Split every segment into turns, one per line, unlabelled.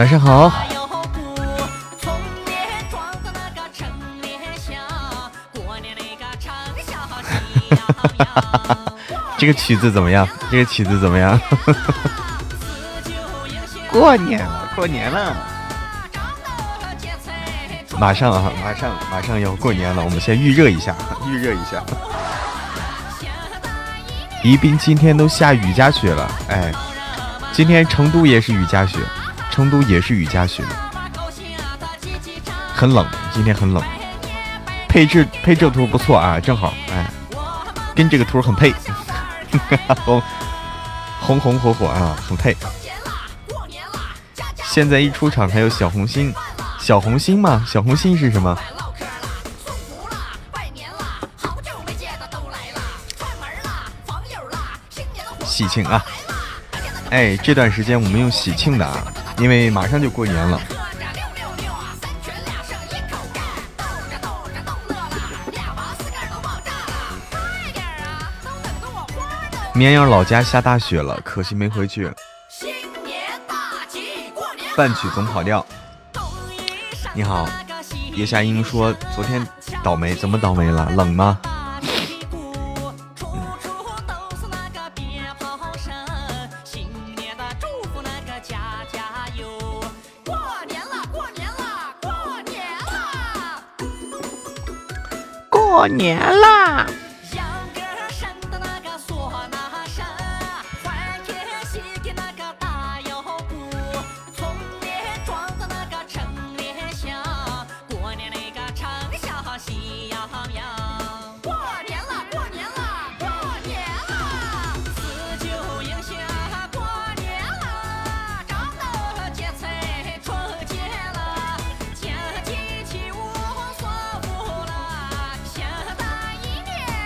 晚上好。这个曲子怎么样？这个曲子怎么样？
过年了，过年了，
马上啊，马上马上要过年了，我们先预热一下，预热一下。宜宾今天都下雨夹雪了，哎，今天成都也是雨夹雪，成都也是雨夹雪，很冷，今天很冷。配置配这图不错啊，正好，哎，跟这个图很配，红 红红火火啊，很配。现在一出场还有小红心，小红心吗？小红心是什么？喜庆啊！哎，这段时间我们用喜庆的啊，因为马上就过年了。绵阳老家下大雪了，可惜没回去。半曲总跑调。你好，叶夏英说昨天倒霉，怎么倒霉了？冷吗？
过年啦！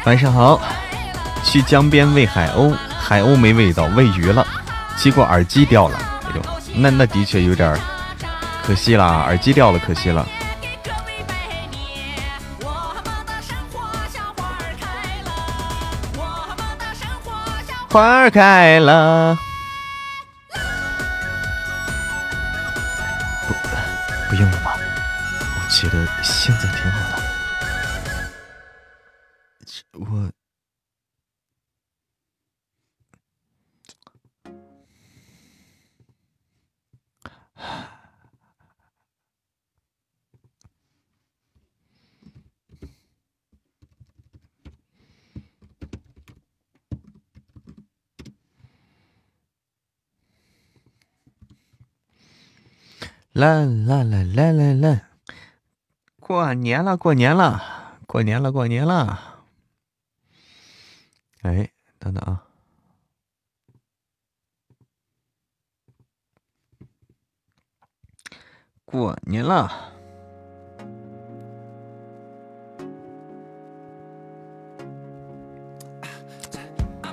晚上好，去江边喂海鸥，海鸥没喂到，喂鱼了，结果耳机掉了。哎呦，那那的确有点可惜啦，耳机掉了，可惜了。花儿开了，不，不用了吧？我觉得现在挺好的。啦啦啦啦啦啦！过年了，过年了，过年了，过年了！哎，等等啊！过年了，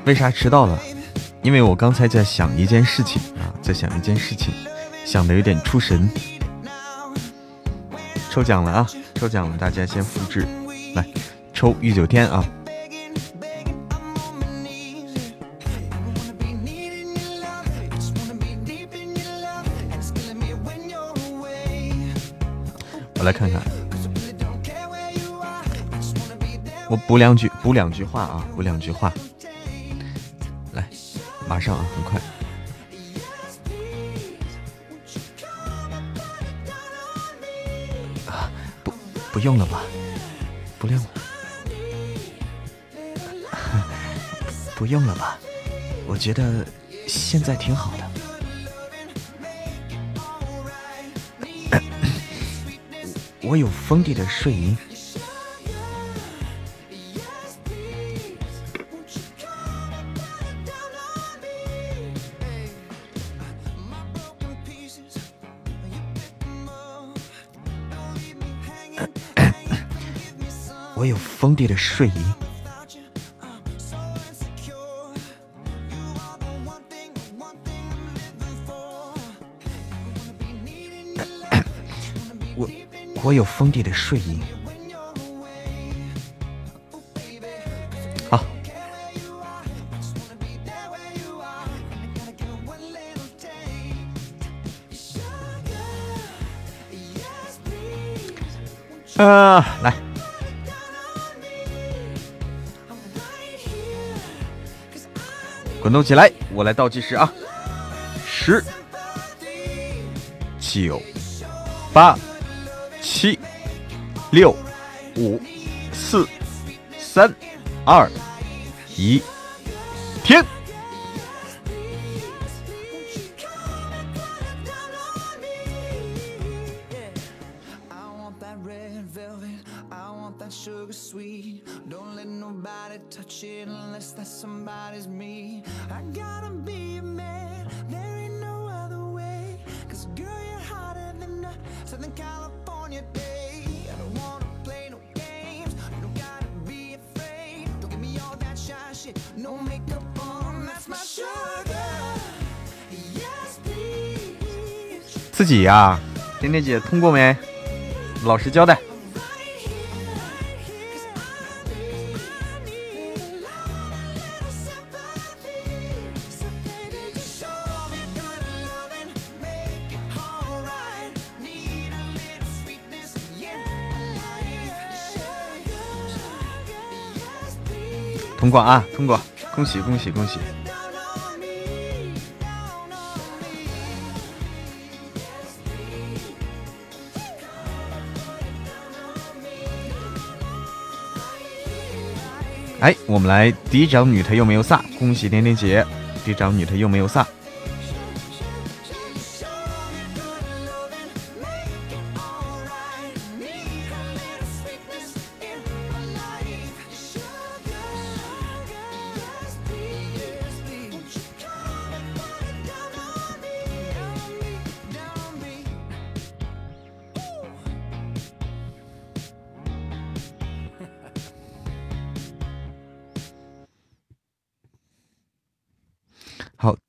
为啥迟到了？因为我刚才在想一件事情啊，在想一件事情。想的有点出神，抽奖了啊！抽奖了，大家先复制来抽玉九天啊！我来看看，我补两句，补两句话啊，补两句话，来，马上啊，很快。用了吧，不用了，不用了吧，我觉得现在挺好的。我有封地的睡衣。封地的睡衣，我我有封地的睡衣。好，
啊，来。滚动起来，我来倒计时啊，十、九、八、七、六、五、四、三、二、一，自己呀，甜甜姐通过没？老实交代。通过啊，通过，恭喜恭喜恭喜！我们来第一张女她又没有撒，恭喜点点姐，第一张女她又没有撒。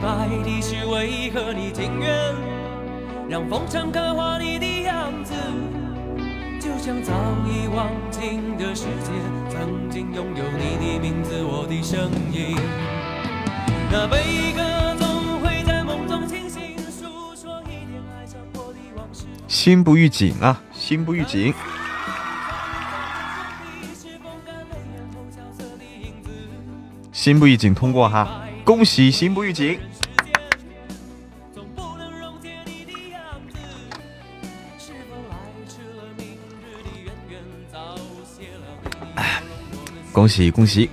白的是为何你情愿让风尘刻画你的样子，就像早已忘情的世界，曾经拥有你的名字，我的声音。那悲歌总会在梦中清醒，诉说一点爱上过的往事。心不预警啊，心不预警。心不预警通过哈。恭喜心不预警！恭喜恭喜！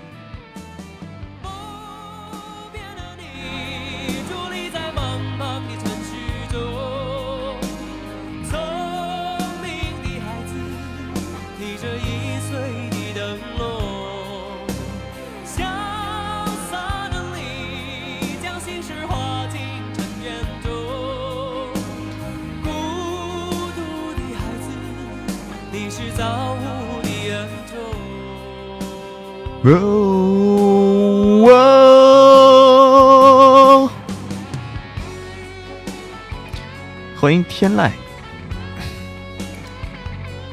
天籁，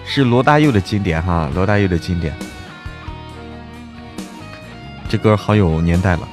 是罗大佑的经典哈，罗大佑的经典，这歌好有年代了。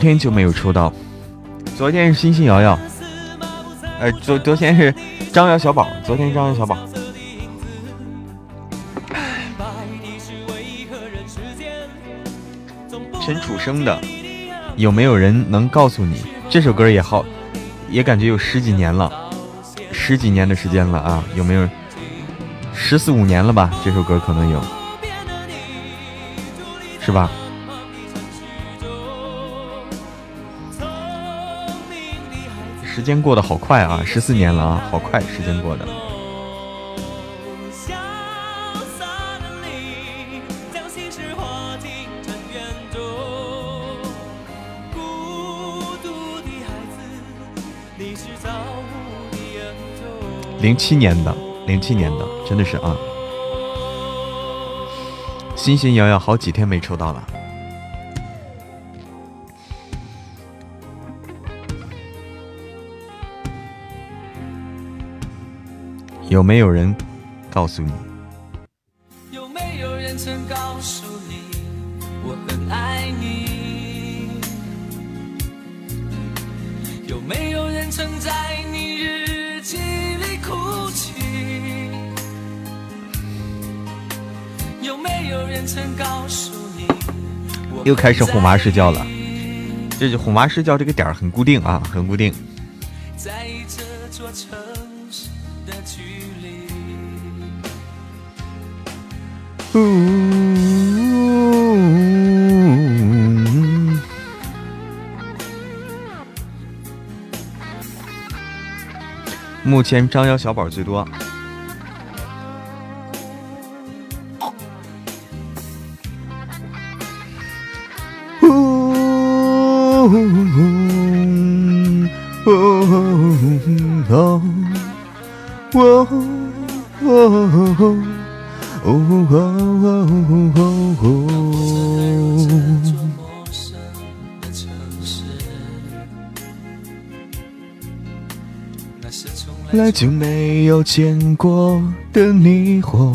天就没有抽到，
昨天是星星瑶瑶，呃，昨昨天是张瑶小宝，昨天张瑶小宝。陈楚生的，有没有人能告诉你这首歌也好，也感觉有十几年了，十几年的时间了啊？有没有十四五年了吧？这首歌可能有，是吧？时间过得好快啊，十四年了啊，好快，时间过得。零七年的，零七年的，真的是啊！欣欣瑶瑶，好几天没抽到了。有没有人告诉你？有没有人曾告诉你我很爱你？有没有人曾在你日记里哭泣？有没有人曾告诉你？又开始哄娃睡觉了。这就哄娃睡觉这个点儿很固定啊，很固定。目前张瑶小宝最多。来就没有见过的霓虹，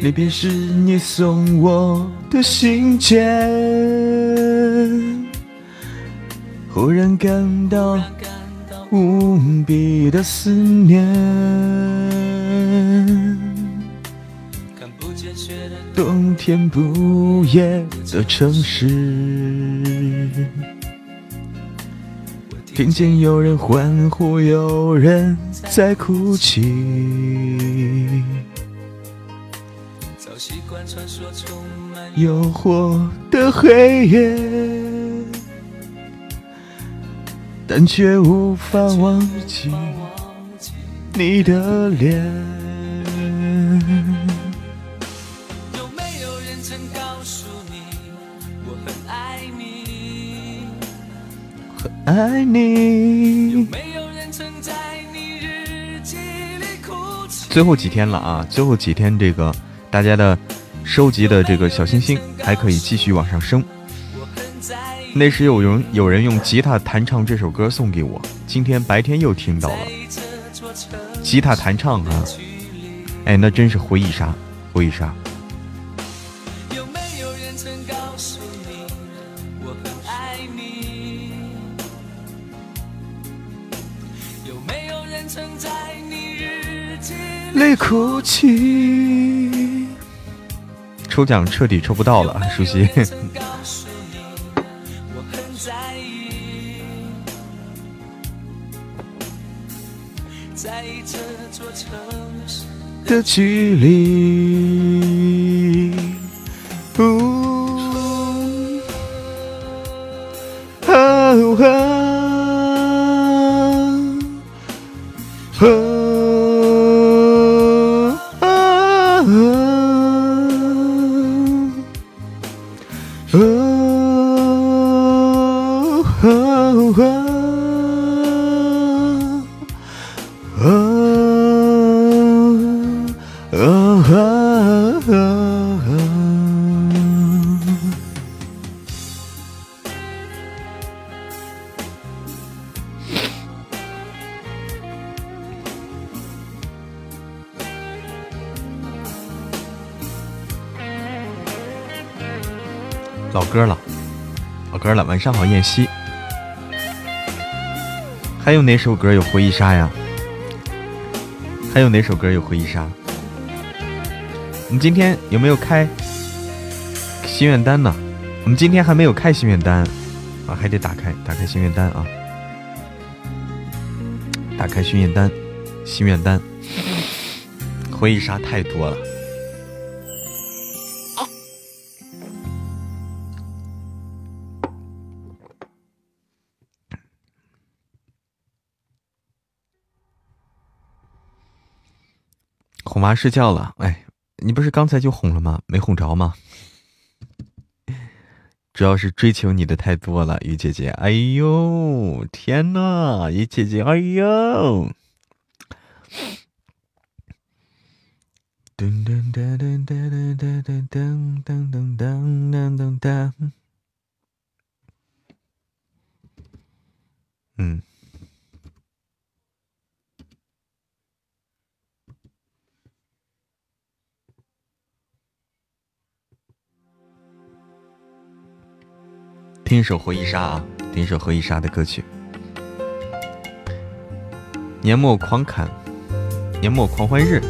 离别时你送我的信件，忽然感到无比的思念。冬天不夜的城市。听见有人欢呼，有人在哭泣。早习惯传说充满诱惑的黑夜，但却无法忘记你的脸。爱你。最后几天了啊！最后几天，这个大家的收集的这个小星星还可以继续往上升。那时有人有人用吉他弹唱这首歌送给我，今天白天又听到了吉他弹唱啊！哎，那真是回忆杀，回忆杀。泪哭泣，抽奖彻底抽不到了，熟悉。的距离。老歌了，晚上好，燕西。还有哪首歌有回忆杀呀？还有哪首歌有回忆杀？我们今天有没有开心愿单呢？我们今天还没有开心愿单啊，还得打开打开心愿单啊！打开心愿单，心愿单，回忆杀太多了。娃睡觉了，哎，你不是刚才就哄了吗？没哄着吗？主要是追求你的太多了，雨姐姐。哎呦，天呐，雨姐姐，哎呦！噔噔噔噔噔噔噔噔噔噔噔噔噔。嗯。听一首回忆杀啊，听一首回忆杀的歌曲。年末狂砍，年末狂欢日，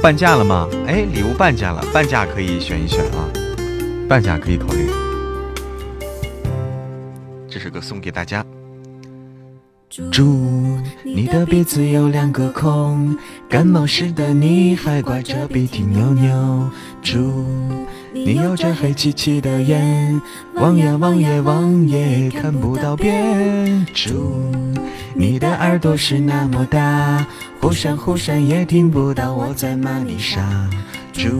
半价了吗？哎，礼物半价了，半价可以选一选啊，半价可以考虑。这首歌送给大家。祝你的鼻子有两个孔，感冒时的你还挂着鼻涕牛牛。祝你有着黑漆漆的眼，望呀望也望也看不到边。祝你的耳朵是那么大，忽闪忽闪也听不到我在骂你傻。祝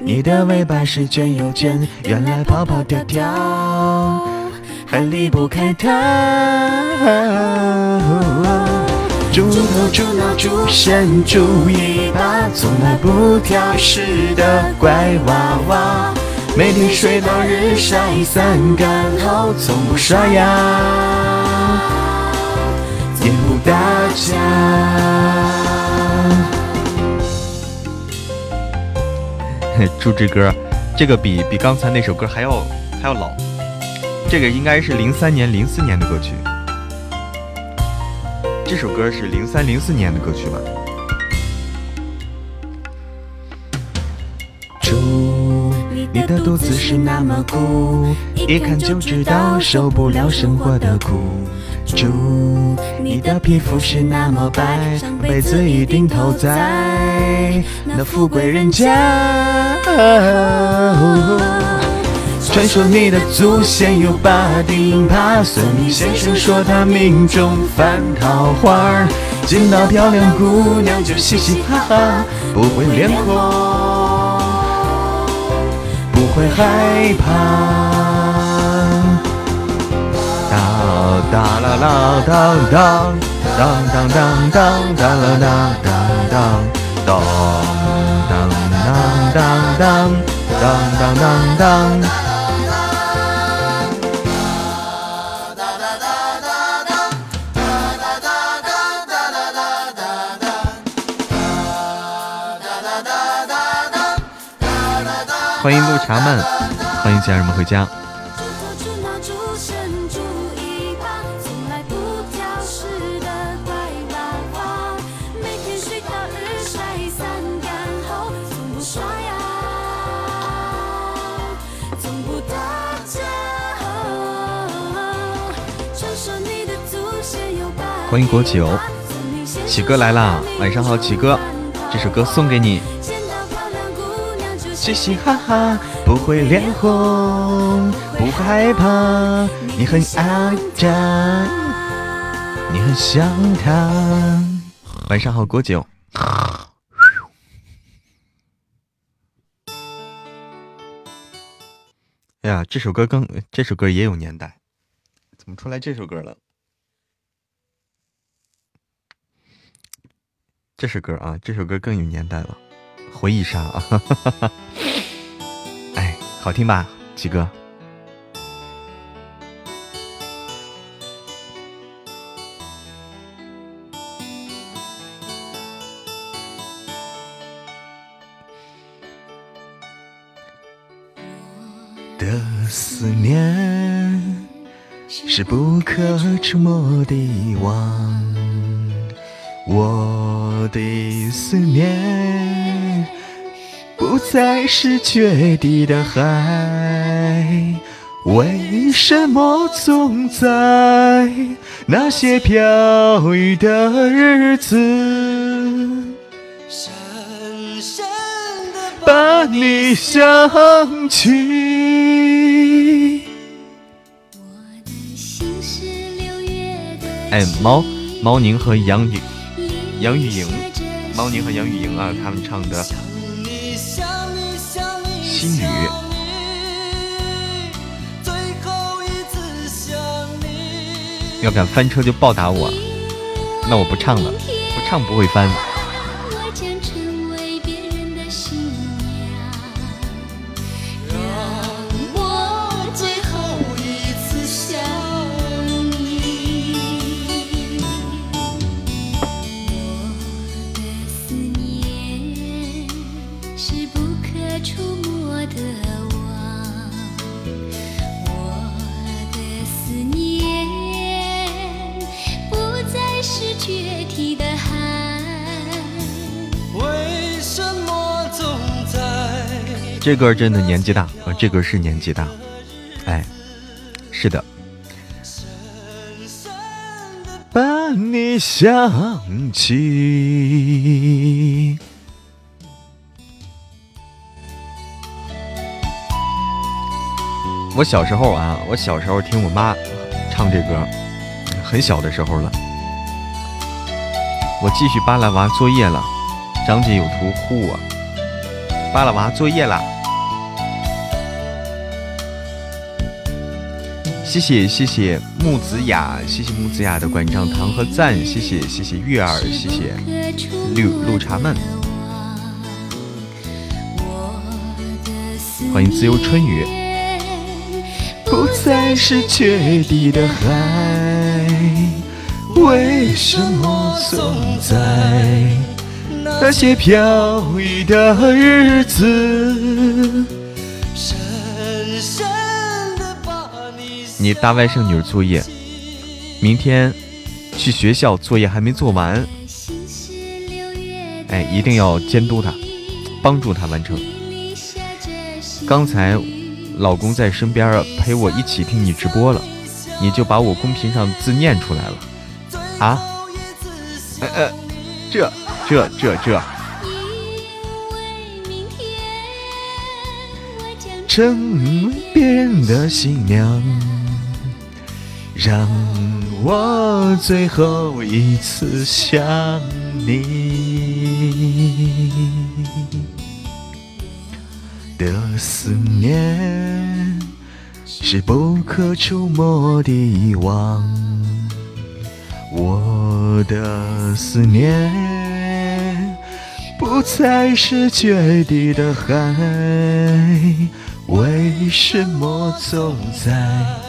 你的尾巴是卷又卷，原来跑跑跳跳。还离不开他。猪头猪脑猪身猪尾巴，从来不挑食的乖娃娃，每天睡到日晒三竿后，从不刷牙，也不打架。猪之歌，这个比比刚才那首歌还要还要老。这个应该是零三年、零四年的歌曲，这首歌是零三、零四年的歌曲吧？祝你的肚子是那么鼓，一看就知道受不了生活的苦。祝你的皮肤是那么白，上辈子一定投在那富贵人家。传说你的祖先有八丁耙，算命先生说他命中犯桃花，见到漂亮姑娘就嘻嘻哈哈，不会脸红，不会害怕。当当啦啦当当当当当当当啦啦当当当当当当当当当当欢迎陆茶们，欢迎家人们回家。欢迎国九，启哥来啦！晚上好，启哥，这首歌送给你。嘻嘻哈哈，不会脸红，不害怕，你很爱他，你很想他。晚上好，郭九。哎呀，这首歌更，这首歌也有年代，怎么出来这首歌了？这首歌啊，这首歌更有年代了。回忆杀啊！哎，好听吧，鸡哥。的思念是不可触摸的网。我的思念不再是决堤的海，为什么总在那些飘雨的日子？把你想起。哎，猫猫宁和杨雨杨钰莹，猫宁和杨钰莹啊，他们唱的《心雨》。要敢翻车就暴打我，那我不唱了，不唱不会翻。这歌真的年纪大啊！这歌是年纪大，哎，是的。把你想起。我小时候啊，我小时候听我妈唱这歌，很小的时候了。我继续扒拉娃作业了，张姐有图护我，扒拉娃作业了。谢谢谢谢木子雅，谢谢木子雅的馆长糖和赞，谢谢谢谢月儿，谢谢绿绿茶们，欢迎自由春雨。不再是决堤的海，为什么总在那些飘雨的日子？你大外甥女作业，明天去学校，作业还没做完，哎，一定要监督她，帮助她完成。刚才老公在身边陪我一起听你直播了，你就把我公屏上字念出来了啊？呃呃，这这这这，成为别人的新娘。让我最后一次想你的思念是不可触摸的网，我的思念不再是决堤的海，为什么总在？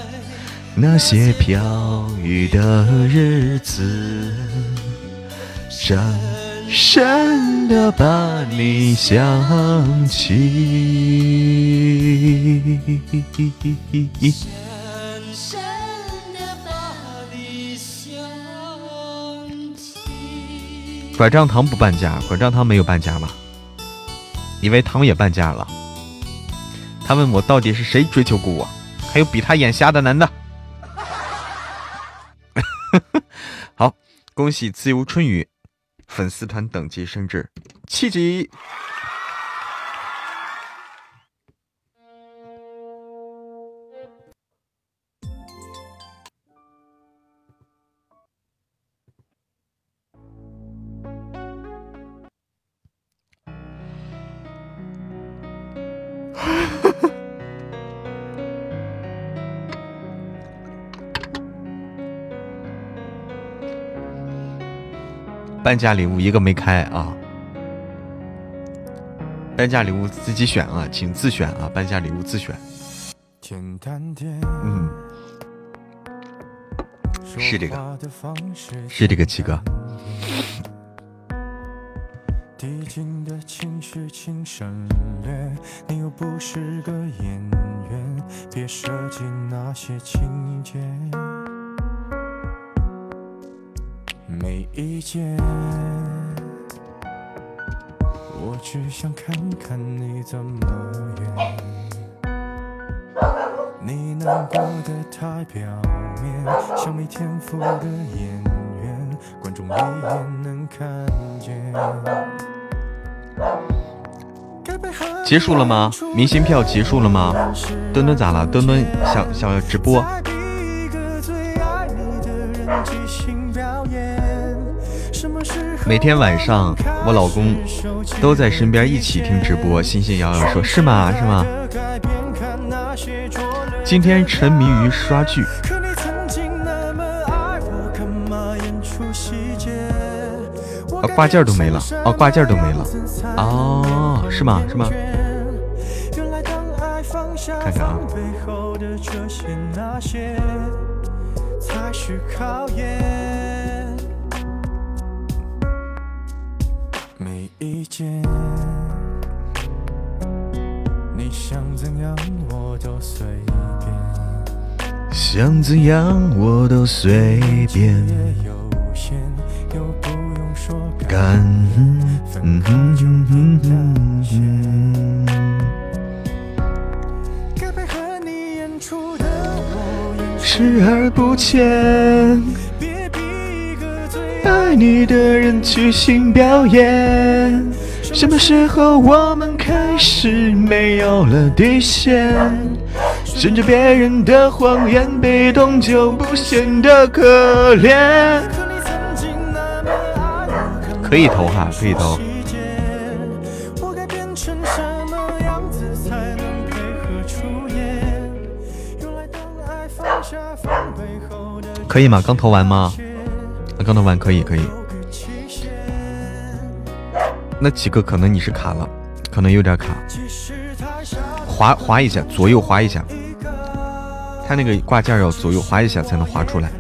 那些飘雨的日子，深深的把你想起。拐杖糖不半价，拐杖糖没有半价吗？以为糖也半价了。他问我到底是谁追求过我？还有比他眼瞎的男的。好，恭喜自由春雨粉丝团等级升至七级。半价礼物一个没开啊！半价礼物自己选啊，请自选啊！半价礼物自选。嗯，是这个，是这个七哥。的情绪请省略，你又不是个演员，
别设计那些情节，没意见。我只想看看你怎么演。你难过的太表面，像没天赋的演员，观众一眼能看见。
结束了吗？明星票结束了吗？墩墩咋了？墩墩想想要直播。每天晚上我老公都在身边一起听直播。欣欣摇摇说：“是吗？是吗？”今天沉迷于刷剧。啊，挂件都没了！哦，挂件都没了！哦，是吗？是吗？看看啊。
没见。你想怎样我都随便，
想怎样我都随便。有限感恩，分开就别道歉。该配合你演出的我，视而不见。爱你的人即兴表演。什么时候我们开始没有了底线？顺着别人的谎言，被动就不显得可怜。可以投哈，可以投。可以吗？刚投完吗？刚投完可以，可以。那几个可能你是卡了，可能有点卡。滑滑一下，左右滑一下。他那个挂件要左右滑一下才能滑出来。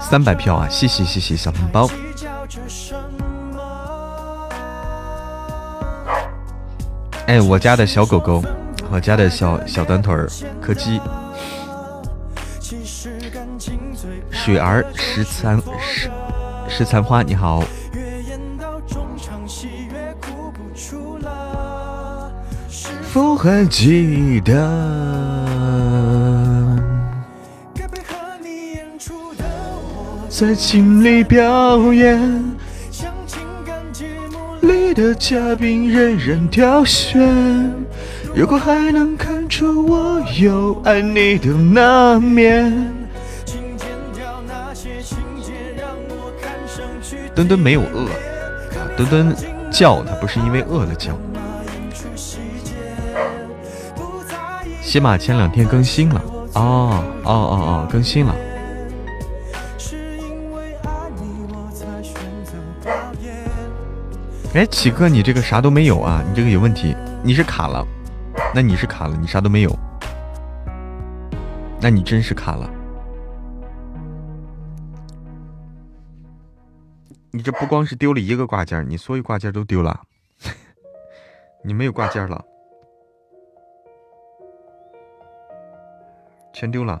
三百票啊！谢谢谢谢小红包。哎，我家的小狗狗，我家的小小短腿儿柯基，水儿十残石石残花，你好。否还记得？在尽力表演，像情感节目里的嘉宾任人挑选。如果还能看出我有爱你的那面，墩墩没有饿，墩墩叫他不是因为饿了叫。起码前两天更新了，哦哦哦哦，更新了。哎，启哥，你这个啥都没有啊？你这个有问题，你是卡了？那你是卡了，你啥都没有？那你真是卡了。你这不光是丢了一个挂件，你所有挂件都丢了，你没有挂件了，全丢了。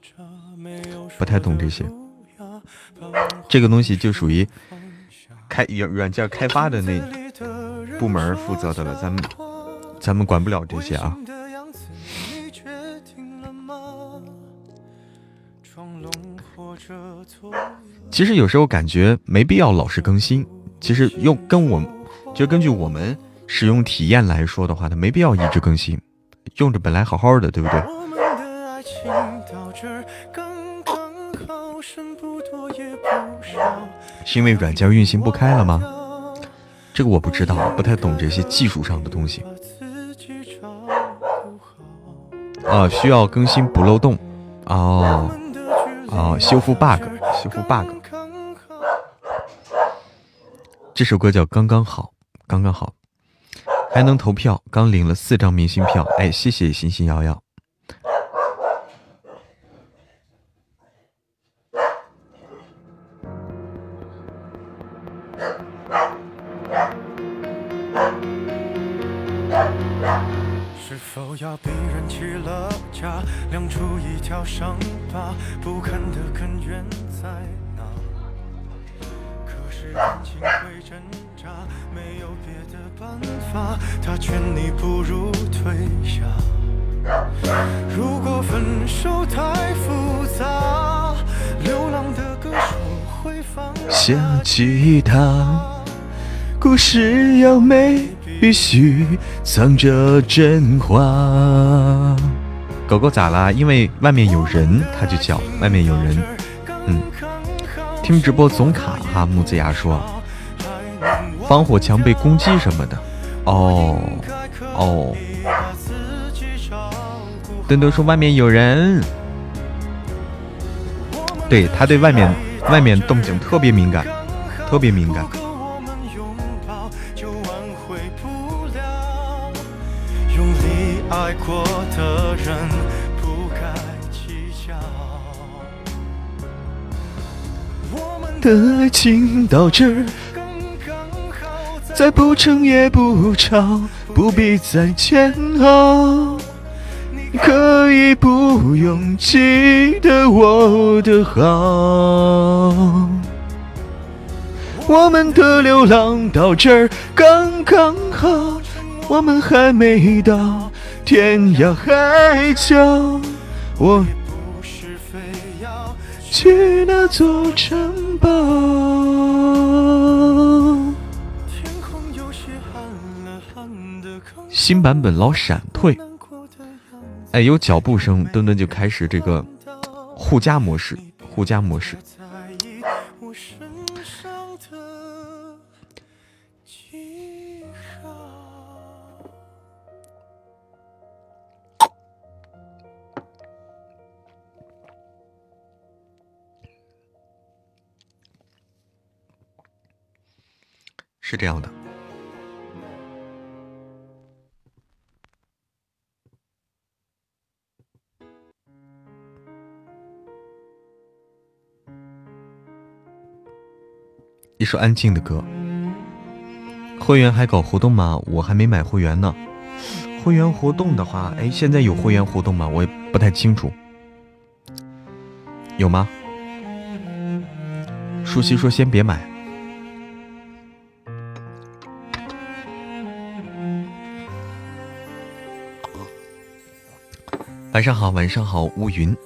不太懂这些，这个东西就属于开软软件开发的那部门负责的了，咱们咱们管不了这些啊。其实有时候感觉没必要老是更新，其实用跟我就根据我们使用体验来说的话，它没必要一直更新，用着本来好好的，对不对？是因为软件运行不开了吗？这个我不知道，不太懂这些技术上的东西。啊，需要更新补漏洞。哦，哦，修复 bug，修复 bug。这首歌叫《刚刚好》，刚刚好，还能投票，刚领了四张明星票。哎，谢谢星星瑶瑶。否要逼人起了家，亮出一条伤疤？不堪的根源在哪？可是感情会挣扎，没有别的办法，他劝你不如退下。如果分手太复杂，流浪的歌手会放下吉他，故事要美。必须藏着真话。狗狗咋啦？因为外面有人，它就叫外面有人。嗯，听直播总卡哈。木子牙说，防火墙被攻击什么的。哦哦。墩墩说外面有人。对他对外面。外面动静特别敏感，特别敏感。爱过的人不该计较。的爱情到这儿，再不争也不吵，不必再煎熬。你可以不用记得我的好，我们的流浪到这儿刚刚好，我们还没到天涯海角，我不是非要去那座城堡。天空有些暗了，暗的新版本老闪退。哎，有脚步声，墩墩就开始这个护家模式，护家模式。是这样的。一首安静的歌。会员还搞活动吗？我还没买会员呢。会员活动的话，哎，现在有会员活动吗？我也不太清楚。有吗？舒淇说先别买。晚上好，晚上好，乌云。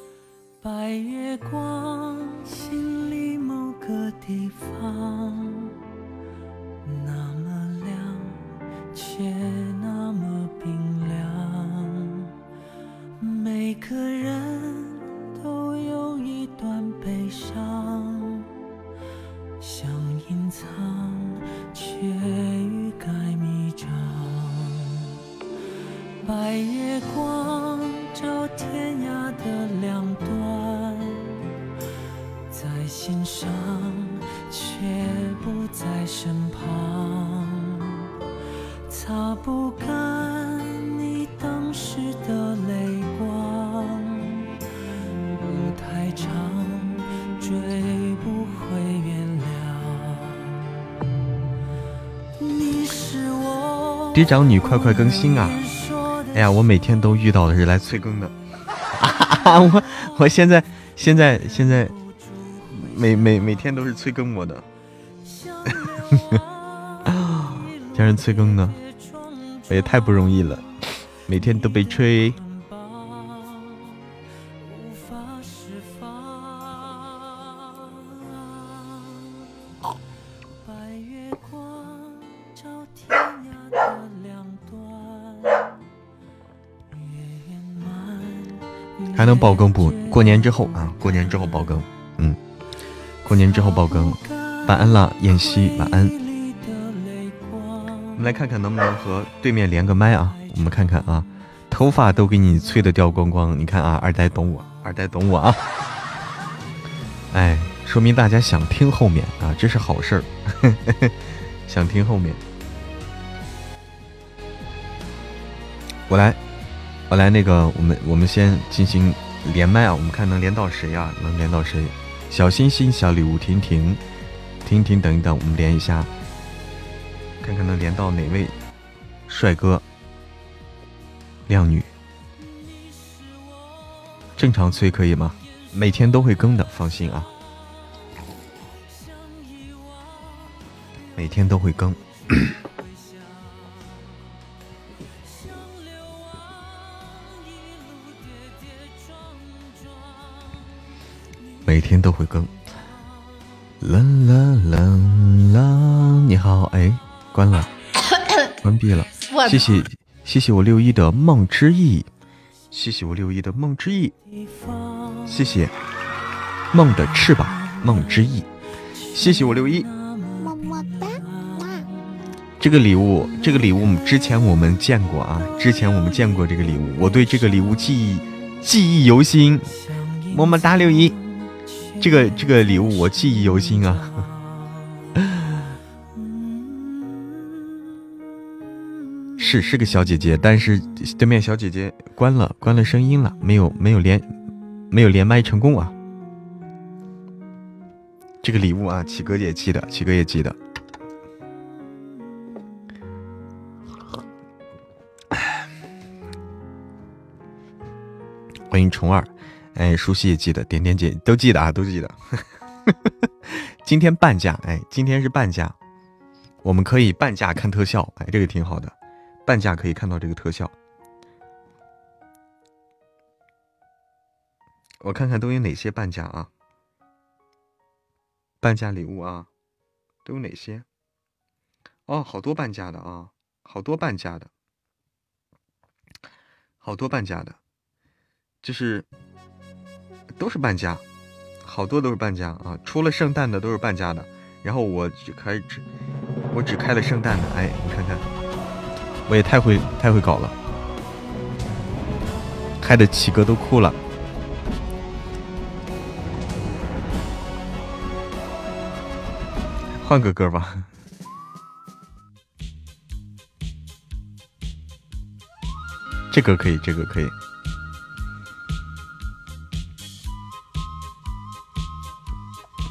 嫡长女，快快更新啊！哎呀，我每天都遇到的是来催更的。我我现在现在现在每每每天都是催更我的，家人催更呢，我也太不容易了，每天都被催。爆更不？过年之后啊，过年之后爆更。嗯，过年之后爆更。晚安了，妍希，晚安。我们来看看能不能和对面连个麦啊？我们看看啊，头发都给你吹的掉光光。你看啊，二代懂我，二代懂我啊。哎，说明大家想听后面啊，这是好事儿。想听后面，我来，我来那个，我们我们先进行连麦啊，我们看能连到谁啊？能连到谁？小心心、小礼物、婷婷、婷婷，等一等，我们连一下，看看能连到哪位帅哥、靓女。正常催可以吗？每天都会更的，放心啊。每天都会更，天都会更。啦啦啦啦！你好，哎，关了，关闭了。谢谢谢谢我六一的梦之翼，谢谢我六一的梦之翼，谢谢梦的翅膀梦之翼，谢谢我六一。么么哒这个礼物，这个礼物之前我们见过啊，之前我们见过这个礼物，我对这个礼物记忆记忆犹新。么么哒六一，这个这个礼物我记忆犹新啊。是是个小姐姐，但是对面小姐姐关了关了声音了，没有没有连没有连麦成功啊。这个礼物啊，启哥也记得，启哥也记得。欢迎虫儿，哎，熟悉也记得，点点姐都记得啊，都记得。今天半价，哎，今天是半价，我们可以半价看特效，哎，这个挺好的，半价可以看到这个特效。我看看都有哪些半价啊？半价礼物啊，都有哪些？哦，好多半价的啊，好多半价的，好多半价的。就是都是半价，好多都是半价啊！除了圣诞的都是半价的，然后我只开只我只开了圣诞的，哎，你看看，我也太会太会搞了，害得七哥都哭了。换个歌吧，这歌可以，这个可以。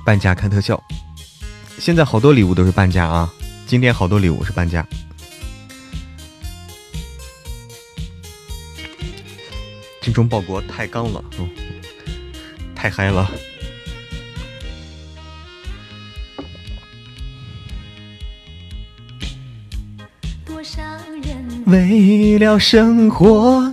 半价看特效，现在好多礼物都是半价啊！今天好多礼物是半价。精忠报国太刚了，嗯，太嗨了。为了生活。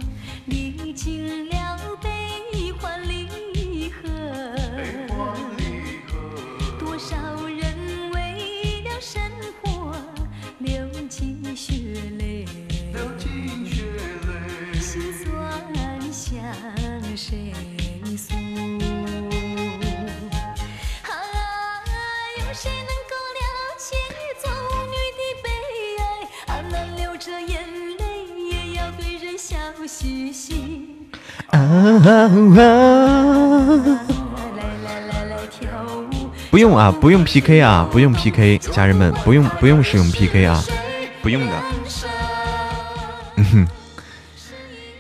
不用啊，不用 PK 啊，不用 PK，家人们不用不用使用 PK 啊，不用的。嗯哼，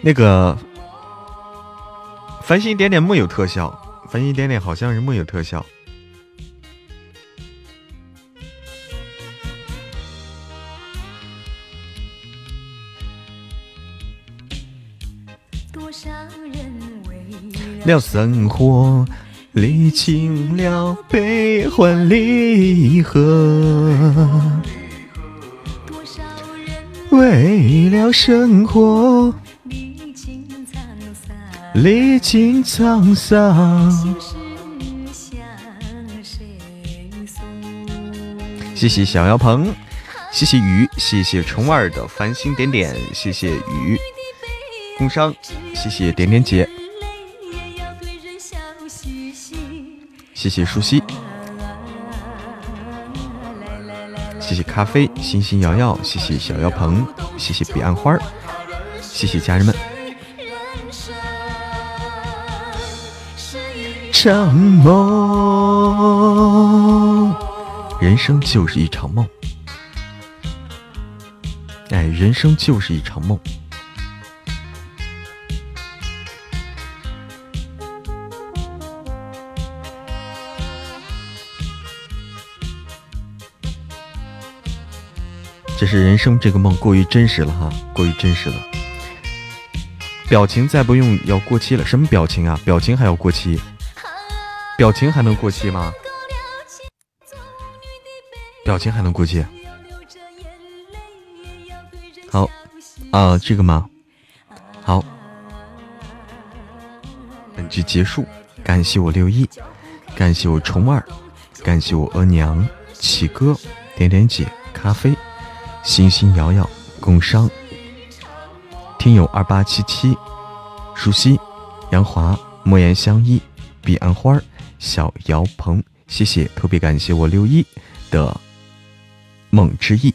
那个繁星点点木有特效，繁星点点好像是木有特效。了生活，历经了悲欢离合，为了生活，历经沧桑。谢谢小妖鹏，谢谢鱼，谢谢虫儿的繁星点点，谢谢鱼，工商，谢谢点点姐。谢谢舒西，谢谢咖啡，星星摇摇，谢谢小药鹏，谢谢彼岸花儿，谢谢家人们。场梦，人生就是一场梦。哎，人生就是一场梦。这是人生这个梦过于真实了哈，过于真实了。表情再不用要过期了，什么表情啊？表情还要过期？表情还能过期吗？表情还能过期？好啊，这个吗？好，本局结束，感谢我六一，感谢我虫儿，感谢我额娘、启哥、点点姐、咖啡、星星瑶瑶、共商、听友二八七七、舒西、杨华、莫言相依、彼岸花、小姚鹏，谢谢，特别感谢我六一的梦之翼。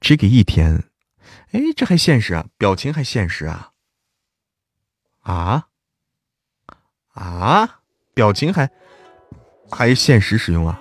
只给一天，哎，这还现实啊？表情还现实啊？啊啊！表情还还现实使用啊？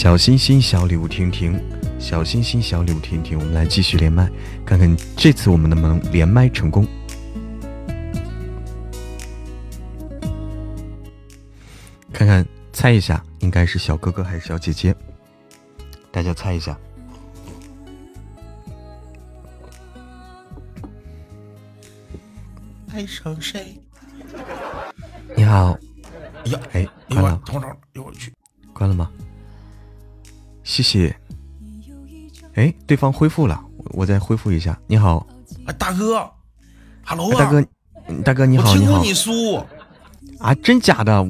小心心小礼物停停，小心心小礼物停停，我们来继续连麦，看看这次我们能不能连麦成功。看看猜一下，应该是小哥哥还是小姐姐？大家猜一下。
爱上谁？
你好，
哎呀，
哎，
哎呦我
关了，
等会儿，哎呦我去，
关了吗？谢谢。哎，对方恢复了，我我再恢复一下。你好，
哎大哥，Hello
大哥，嗯大哥你
我
好，你好
听过你书，
啊，真假的？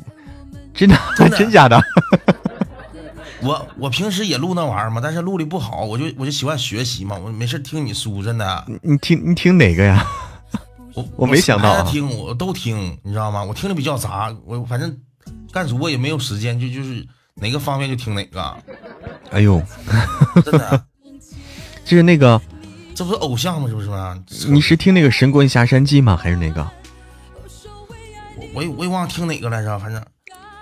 真的
真的
真假的？
我我平时也录那玩意儿嘛，但是录的不好，我就我就喜欢学习嘛，我没事听你书，真的，
你听你听哪个呀？
我
我没想到
听我都听，你知道吗？我听的比较杂，我反正干主播也没有时间，就就是哪个方便就听哪个，
哎呦，
真的，
就是那个
这不是偶像吗？这不是嘛？
你是听那个《神棍下山记》吗？还是哪个？
我我也我也忘了听哪个来着，反正，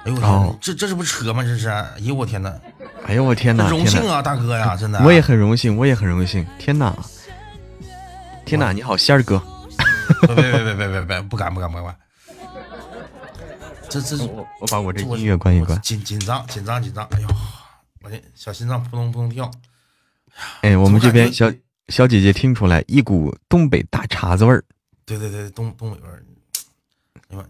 哎呦我天，
哦
这这是不是扯吗？这是，哎呦我天哪，
哎呦我天哪！
荣幸啊，大哥呀，真的，
我也很荣幸，我也很荣幸。天哪！天哪！你好，仙儿哥。
别别别别别别别，不敢不敢不敢。这这
我我把我这音乐关一关。
紧紧张紧张紧张，哎呦，小心脏扑通扑通跳。
哎，我们这边小小姐姐听出来一股东北大碴子味儿。
对对对，东东北味儿。哎呀妈，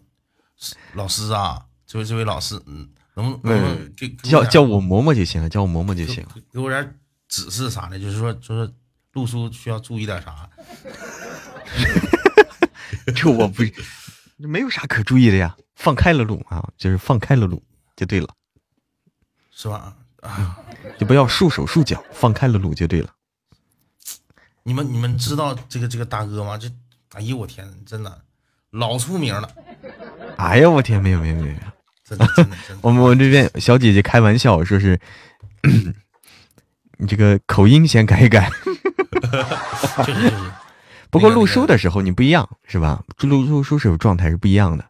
老师啊，这位这位老师，嗯，能不能给给
叫叫我嬷嬷就行了，叫我嬷嬷就行了。
给给我点指示啥的，就是说就是录书需要注意点啥。
这我不没有啥可注意的呀，放开了录啊，就是放开了录就对了，
是吧？啊，
就不要束手束脚，放开了撸就对了。
你们你们知道这个这个大哥吗？这，哎呦我天，真的老出名了，
哎呀，我天，没有没有没有，
真的真的真的。
我们我这边小姐姐开玩笑说是，你 这个口音先改一改。
确实确实。
不过录书的时候你不一样是吧？录录书时候状态是不一样的。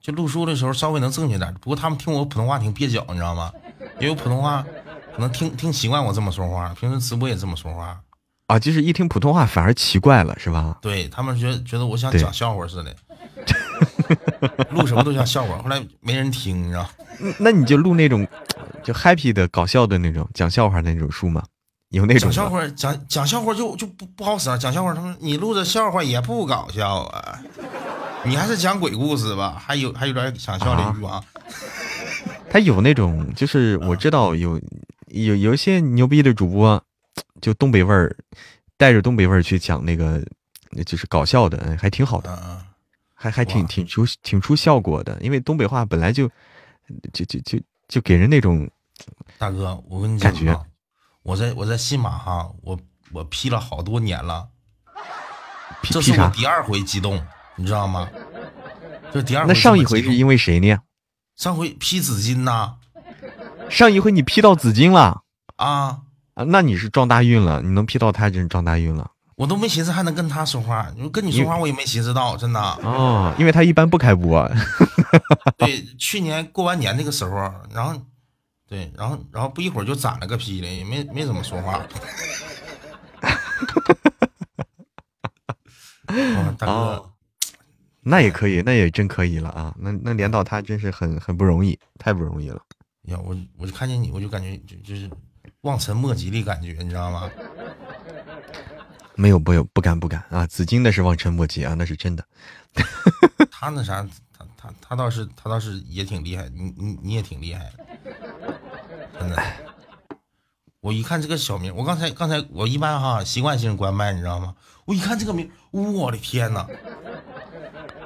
就录书的时候稍微能正确点，不过他们听我普通话挺蹩脚，你知道吗？因为普通话可能听听习惯我这么说话，平时直播也这么说话。
啊，就是一听普通话反而奇怪了，是吧？
对他们觉得觉得我像讲笑话似的，录什么都像笑话。后来没人听，你知道？
嗯那你就录那种就 happy 的搞笑的那种讲笑话的那种书吗？有那种
讲笑话讲讲笑话就就不不好使啊。讲笑话，他们你录的笑话也不搞笑啊，你还是讲鬼故事吧，还有还有点想笑的欲望。
他有那种，就是我知道有有有一些牛逼的主播，就东北味儿，带着东北味儿去讲那个，就是搞笑的，还挺好的，还还挺挺出挺出效果的。因为东北话本来就就就就就给人那种
大哥，我跟你
讲，感觉。
我在我在新马哈，我我 P 了好多年了，
这
是我第二回激动，你知道吗？这第二回
那上一回是因为谁呢？
上回 P 紫金呐，
上一回你 P 到紫金了
啊
啊！那你是撞大运了，你能 P 到他真是撞大运了。
我都没寻思还能跟他说话，你说跟你说话我也没寻思到，真的
哦，因为他一般不开播。
对，去年过完年那个时候，然后对，然后然后不一会儿就攒了个 P 了，也没没怎么说话。大哥。
那也可以，那也真可以了啊！那那连到他真是很很不容易，太不容易了。
呀，我我就看见你，我就感觉就就是望尘莫及的感觉，你知道吗？
没有，没有，不敢不敢啊！紫金那是望尘莫及啊，那是真的。
他那啥，他他他倒是他倒是也挺厉害，你你你也挺厉害，真的。我一看这个小名，我刚才刚才我一般哈习惯性关麦，你知道吗？我一看这个名，我的天哪！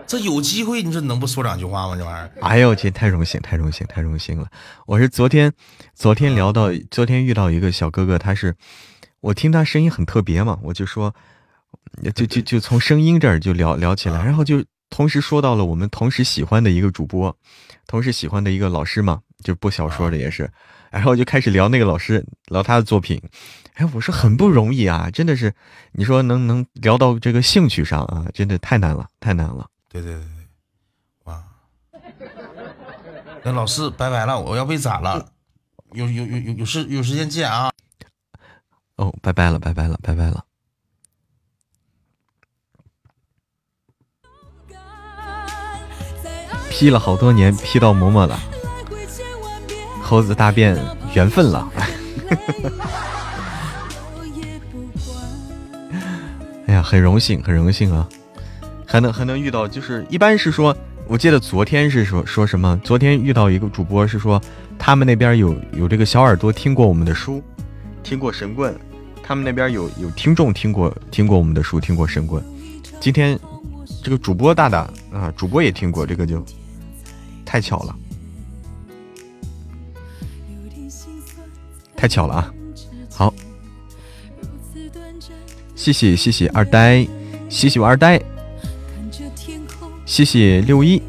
这有机会，你说能不说两句话吗？这玩意儿，
哎呦我天，太荣幸，太荣幸，太荣幸了！我是昨天，昨天聊到，昨天遇到一个小哥哥，他是，我听他声音很特别嘛，我就说，就就就从声音这儿就聊聊起来，然后就同时说到了我们同时喜欢的一个主播，同时喜欢的一个老师嘛，就播小说的也是，然后就开始聊那个老师，聊他的作品，哎，我说很不容易啊，真的是，你说能能聊到这个兴趣上啊，真的太难了，太难了。
对对对对，哇！那老师拜拜了，我要被斩了。有有有有有事有时间见啊！
哦，拜拜了，拜拜了，拜拜了。P 了好多年，P 到嬷嬷了。猴子大便缘分了。哎呀，很荣幸，很荣幸啊！还能还能遇到，就是一般是说，我记得昨天是说说什么？昨天遇到一个主播是说，他们那边有有这个小耳朵听过我们的书，听过神棍，他们那边有有听众听过听过我们的书，听过神棍。今天这个主播大大啊，主播也听过，这个就太巧了，太巧了啊！好，谢谢谢谢二呆，谢谢我二呆。谢谢六一，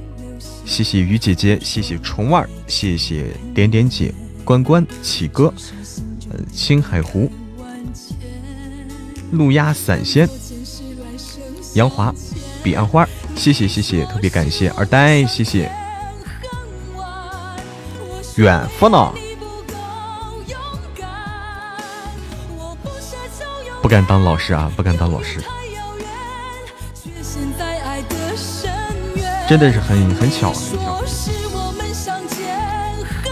谢谢鱼姐姐，谢谢虫儿，谢谢点点姐，关关启哥，呃，青海湖，路亚散仙，杨华，彼岸花，谢谢谢谢，特别感谢二呆，谢谢，远方呢，不敢当老师啊，不敢当老师。真的是很很巧，很巧。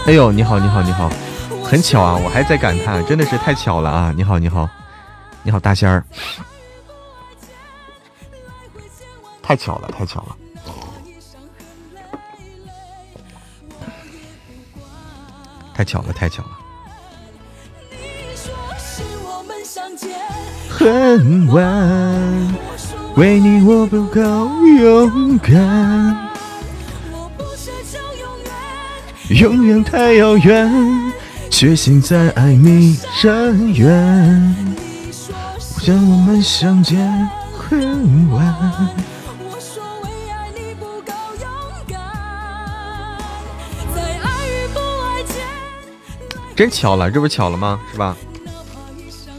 哎呦，你好，你好，你好，很巧啊！我还在感叹，真的是太巧了啊！你好，你好，你好，大仙儿，太巧了，太巧了，太巧了，太巧了。很晚。为你我不够勇敢，永远太遥远，决心在爱你深渊。让我们相见恨晚。真巧了，这不巧了吗？是吧？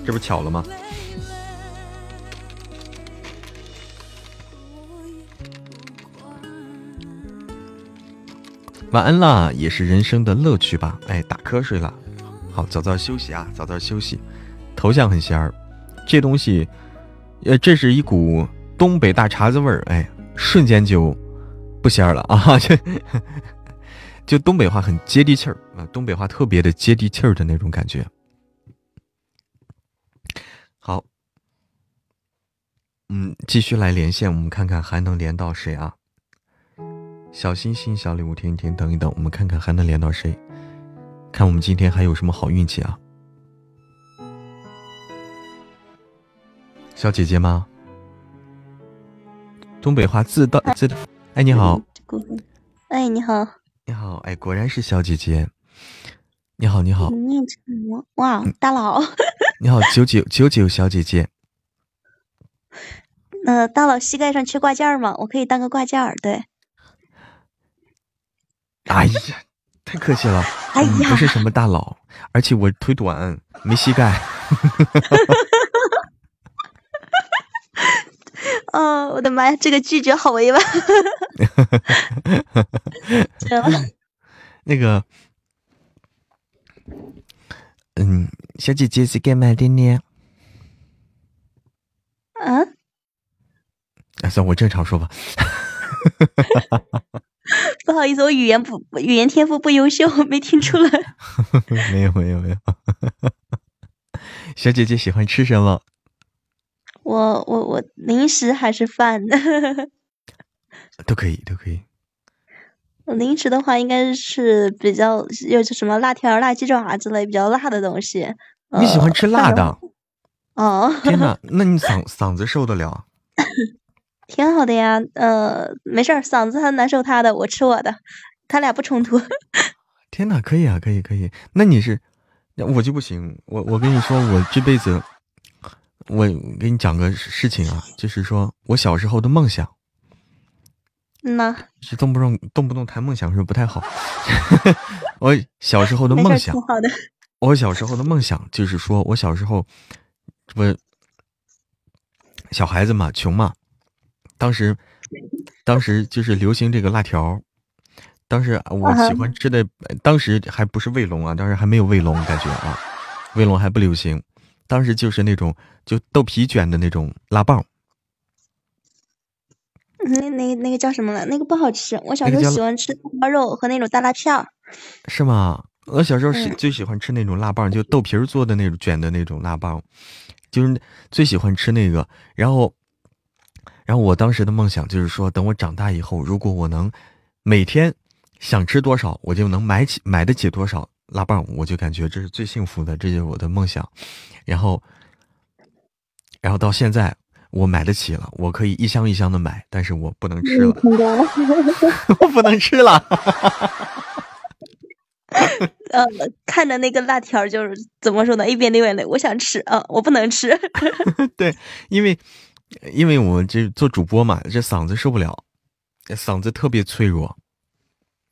这不巧了吗？晚安啦，也是人生的乐趣吧。哎，打瞌睡了，好，早早休息啊，早早休息。头像很仙儿，这东西，呃，这是一股东北大碴子味儿，哎，瞬间就不仙儿了 啊！就 就东北话很接地气儿啊，东北话特别的接地气儿的那种感觉。好，嗯，继续来连线，我们看看还能连到谁啊？小星星、小礼物，听一听，等一等，我们看看还能连到谁？看我们今天还有什么好运气啊？小姐姐吗？东北话自带自，哎，你好，
哎，你好，
你好，哎，果然是小姐姐，你好，你好？
哇，大佬，
你好，九九九九小姐姐，
呃，大佬膝盖上缺挂件吗？我可以当个挂件，对。
哎呀，太客气了，
哎呀，
不是什么大佬，而且我腿短，没膝盖。
哦，我的妈呀，这个拒绝好委婉。行，
那个，嗯，小姐姐是干嘛的呢？
啊？
啊，算我正常说吧。
不好意思，我语言不语言天赋不优秀，没听出来。
没有没有没有。小姐姐喜欢吃什么？
我我我零食还是饭？
都可以都可以。
我 零食的话，应该是比较又是什么辣条、辣鸡爪之类比较辣的东西。
你喜欢吃辣的？
哦，
天哪，那你嗓嗓子受得了？
挺好的呀，呃，没事儿，嗓子他难受他的，我吃我的，他俩不冲突。
天哪，可以啊，可以可以。那你是，我就不行。我我跟你说，我这辈子。我给你讲个事情啊，就是说我小时候的梦想。
那
是动不动动不动谈梦想是不太好。我小时候的梦想，
好的。
我小时候的梦想就是说，我小时候，我小孩子嘛，穷嘛，当时，当时就是流行这个辣条，当时我喜欢吃的，当时还不是卫龙啊，当时还没有卫龙，感觉啊，卫龙还不流行。当时就是那种就豆皮卷的那种辣棒，
那那那个叫什么了？那个不好吃。我小时候喜欢吃锅包肉和那种大辣片儿。
是吗？我小时候喜最喜欢吃那种辣棒，就豆皮儿做的那种卷的那种辣棒，就是最喜欢吃那个。然后，然后我当时的梦想就是说，等我长大以后，如果我能每天想吃多少，我就能买起买得起多少。辣棒，我就感觉这是最幸福的，这就是我的梦想。然后，然后到现在我买得起了，我可以一箱一箱的买，但是我不能吃了，我不能吃了。
呃，看着那个辣条，就是怎么说呢？一边流眼泪，我想吃啊，我不能吃。
对，因为因为我这做主播嘛，这嗓子受不了，嗓子特别脆弱。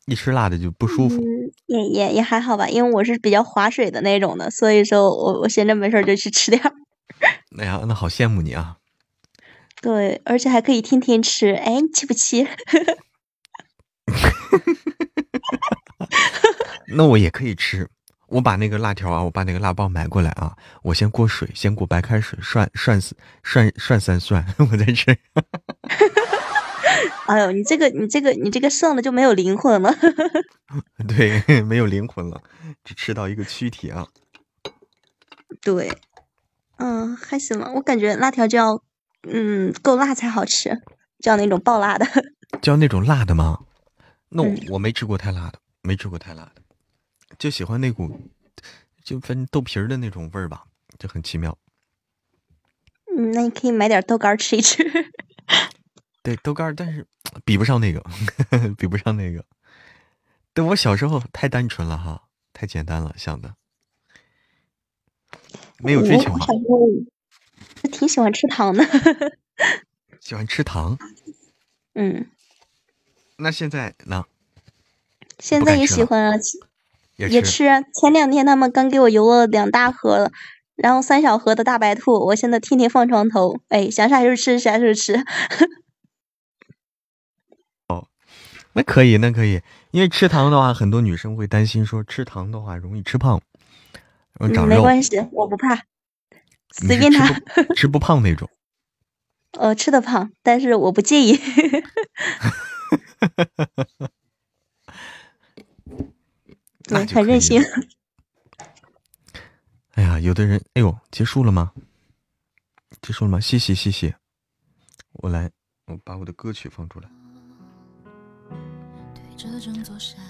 一吃辣的就不舒服，
也也也还好吧，因为我是比较划水的那种的，所以说我我闲着没事就去吃点儿。
哎呀，那好羡慕你啊！
对，而且还可以天天吃，哎，你气不气？
那我也可以吃，我把那个辣条啊，我把那个辣棒买过来啊，我先过水，先过白开水涮涮死涮涮三涮，我再吃。
哎呦，你这个你这个你这个剩的就没有灵魂了。
对，没有灵魂了，只吃到一个躯体啊。
对，嗯，还行吧。我感觉辣条就要，嗯，够辣才好吃，就要那种爆辣的。
就要那种辣的吗？那我没吃过太辣的，没吃过太辣的，就喜欢那股，就分豆皮儿的那种味儿吧，就很奇妙。
嗯，那你可以买点豆干吃一吃。
对豆干，但是比不上那个，比不上那个。对我小时候太单纯了哈，太简单了，想的没有追求嘛。
我挺喜欢吃糖的，
喜欢吃糖。
嗯，
那现在呢？
现在也喜欢啊，
也
吃。前两天他们刚给我邮了两大盒，然后三小盒的大白兔，我现在天天放床头，哎，想啥时候吃啥时候吃。
哦那可以，那可以，因为吃糖的话，很多女生会担心说吃糖的话容易吃胖，容易长肉。
没关系，我不怕，随便他。
吃不胖那种。
呃，吃的胖，但是我不介意。对，很任性。
哎呀，有的人，哎呦，结束了吗？结束了吗？谢谢，谢谢。我来，我把我的歌曲放出来。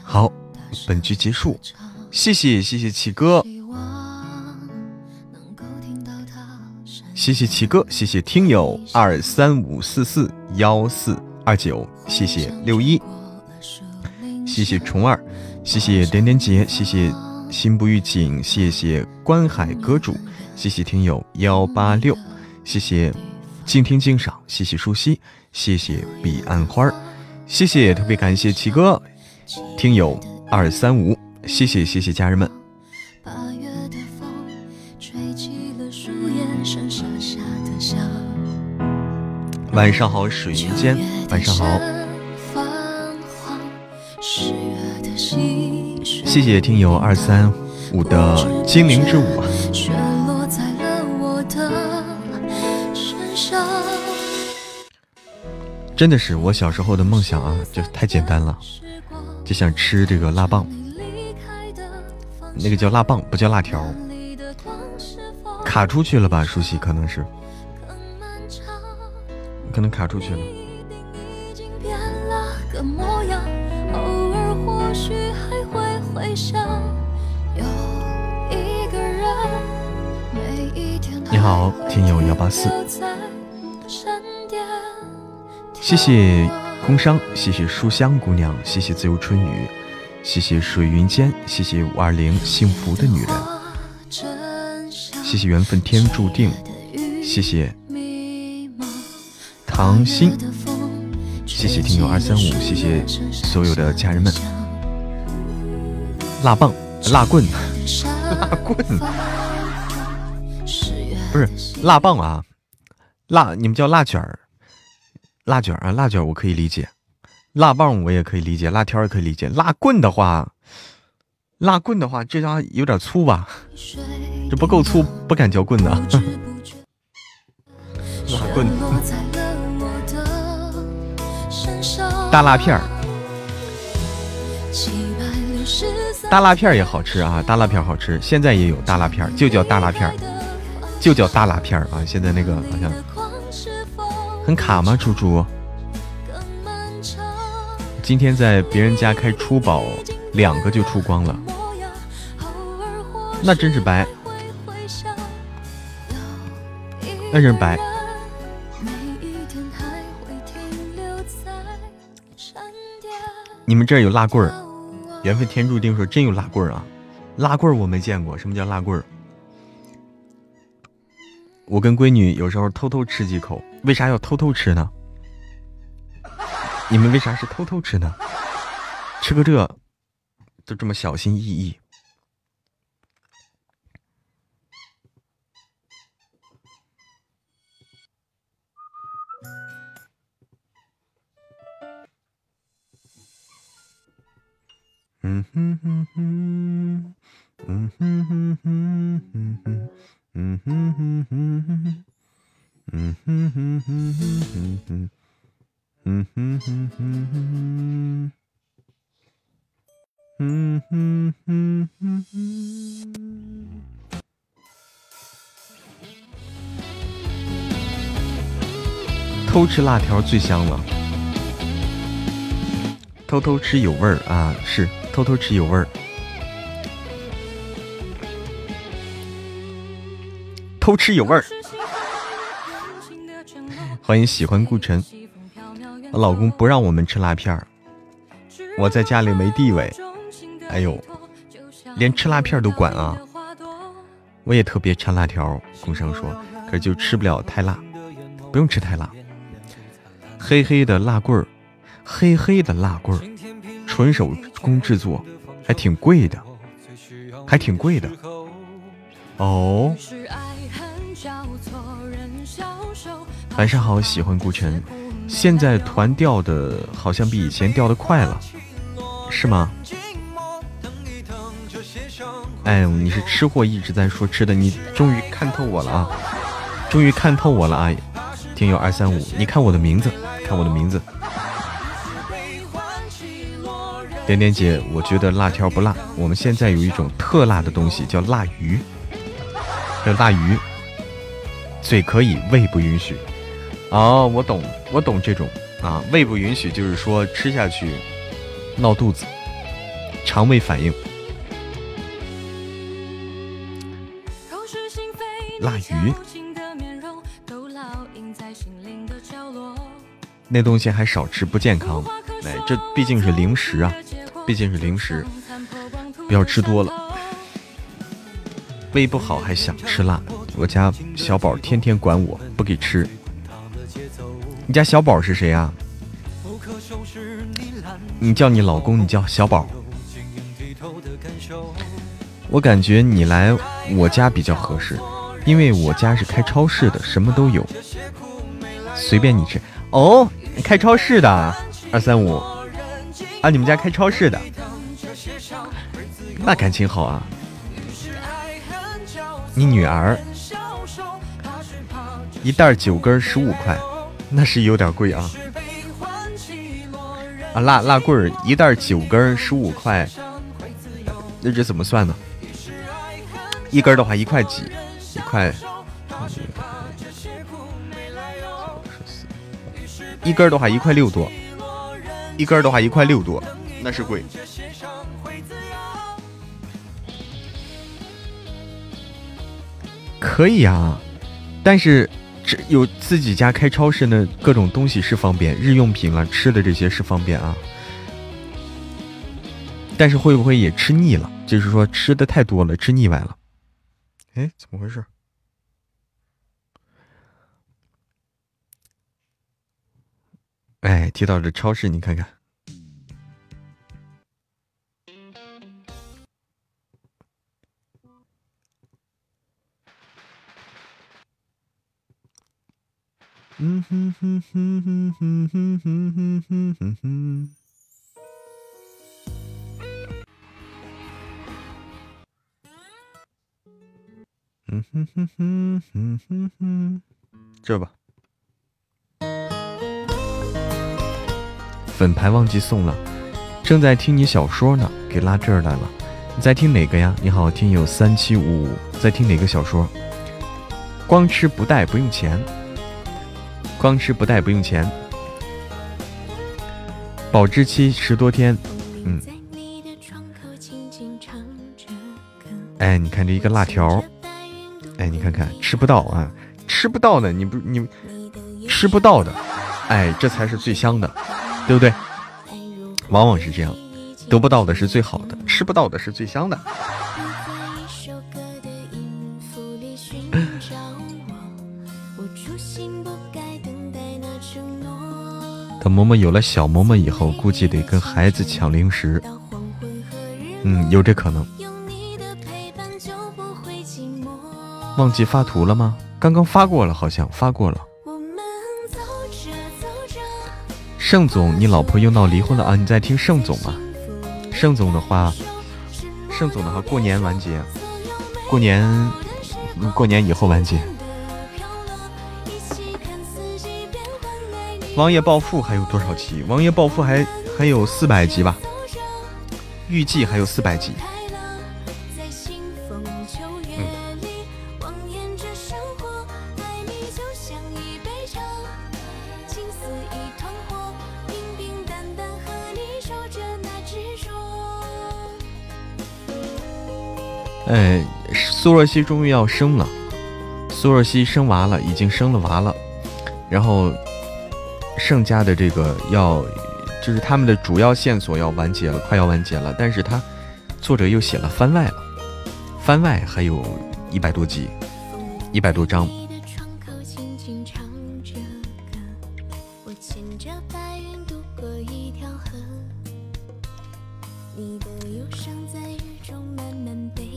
好，本局结束，谢谢谢谢奇哥，谢谢奇哥，谢谢听友二三五四四幺四二九，谢谢六一，谢谢虫儿，谢谢点点姐，谢谢心不预警，谢谢观海阁主，谢谢听友幺八六，谢谢静听静赏，谢谢舒西，谢谢彼岸花儿，谢谢特别感谢奇哥，听友二三五，谢谢谢谢家人们。晚上好，水云间。晚上好，谢谢听友二三五的精灵之舞。真的是我小时候的梦想啊，就太简单了，就想吃这个辣棒，那个叫辣棒，不叫辣条。卡出去了吧，舒淇可能是。可能卡出去了。好，听友幺八四，谢谢工商，谢谢书香姑娘，谢谢自由春雨，谢谢水云间，谢谢五二零幸福的女人，谢谢缘分天注定，谢谢。唐心，谢谢听友二三五，谢谢所有的家人们。辣棒、辣棍、辣棍，不是辣棒啊，辣你们叫辣卷儿，辣卷啊，辣卷我可以理解，辣棒我也可以理解，辣条也可以理解，辣棍的话，辣棍的话，这家伙有点粗吧？这不够粗，不敢叫棍的。辣棍。大辣片儿，大辣片儿也好吃啊！大辣片好吃，现在也有大辣片儿，就叫大辣片儿，就叫大辣片儿啊！现在那个好像很卡吗？猪猪，今天在别人家开出宝，两个就出光了，那真是白，那真是白。你们这儿有辣棍儿？缘分天注定说真有辣棍儿啊！辣棍儿我没见过，什么叫辣棍儿？我跟闺女有时候偷偷吃几口，为啥要偷偷吃呢？你们为啥是偷偷吃呢？吃个这，就这么小心翼翼。嗯哼哼哼，嗯哼哼哼哼哼，嗯哼哼哼哼，嗯哼哼哼哼哼，嗯哼哼哼哼，嗯哼哼哼哼。偷吃辣条最香了，偷偷吃有味儿啊，是。偷偷吃有味儿，偷吃有味儿。欢迎喜欢顾晨，我老公不让我们吃辣片儿，我在家里没地位。哎呦，连吃辣片都管啊！我也特别馋辣条，工商说，可是就吃不了太辣，不用吃太辣。黑黑的辣棍儿，黑黑的辣棍儿。纯手工制作，还挺贵的，还挺贵的。哦，晚上好，喜欢顾晨。现在团掉的好像比以前掉的快了，是吗？哎，你是吃货，一直在说吃的，你终于看透我了啊！终于看透我了啊！听友二三五，你看我的名字，看我的名字。点点姐，我觉得辣条不辣。我们现在有一种特辣的东西，叫辣鱼，叫辣鱼，嘴可以，胃不允许。啊，我懂我懂这种，啊，胃不允许，就是说吃下去闹肚子，肠胃反应。辣鱼。那东西还少吃不健康，哎，这毕竟是零食啊，毕竟是零食，不要吃多了。胃不好还想吃辣，我家小宝天天管我不给吃。你家小宝是谁啊？你叫你老公，你叫小宝。我感觉你来我家比较合适，因为我家是开超市的，什么都有，随便你吃。哦，开超市的二三五啊，你们家开超市的，那感情好啊。你女儿一袋九根十五块，那是有点贵啊。啊，辣辣棍儿一袋九根十五块，那这怎么算呢？一根的话一块几，一块，一根的话一块六多，一根的话一块六多，那是贵。可以啊，但是。这有自己家开超市呢，各种东西是方便，日用品了、吃的这些是方便啊。但是会不会也吃腻了？就是说吃的太多了，吃腻歪了。哎，怎么回事？哎，提到这超市，你看看。嗯哼哼哼哼哼哼哼哼哼哼。哼哼哼哼哼哼，这吧。粉牌忘记送了，正在听你小说呢，给拉这儿来了。你在听哪个呀？你好，听友三七五五，在听哪个小说？光吃不带，不用钱。光吃不带不用钱，保质期十多天。嗯，哎，你看这一个辣条，哎，你看看吃不到啊，吃不到的，你不你吃不到的，哎，这才是最香的，对不对？往往是这样，得不到的是最好的，吃不到的是最香的。等嬷嬷有了小嬷嬷以后，估计得跟孩子抢零食。嗯，有这可能。忘记发图了吗？刚刚发过了，好像发过了。盛总，你老婆又闹离婚了啊？你在听盛总吗？盛总的话，盛总的话，过年完结，过年，过年以后完结。王爷暴富还有多少集？王爷暴富还还有四百集吧，预计还有四百集。哎，苏若曦终于要生了，苏若曦生娃了，已经生了娃了，然后。盛家的这个要，就是他们的主要线索要完结了，快要完结了。但是他作者又写了番外了，番外还有一百多集，一百多章。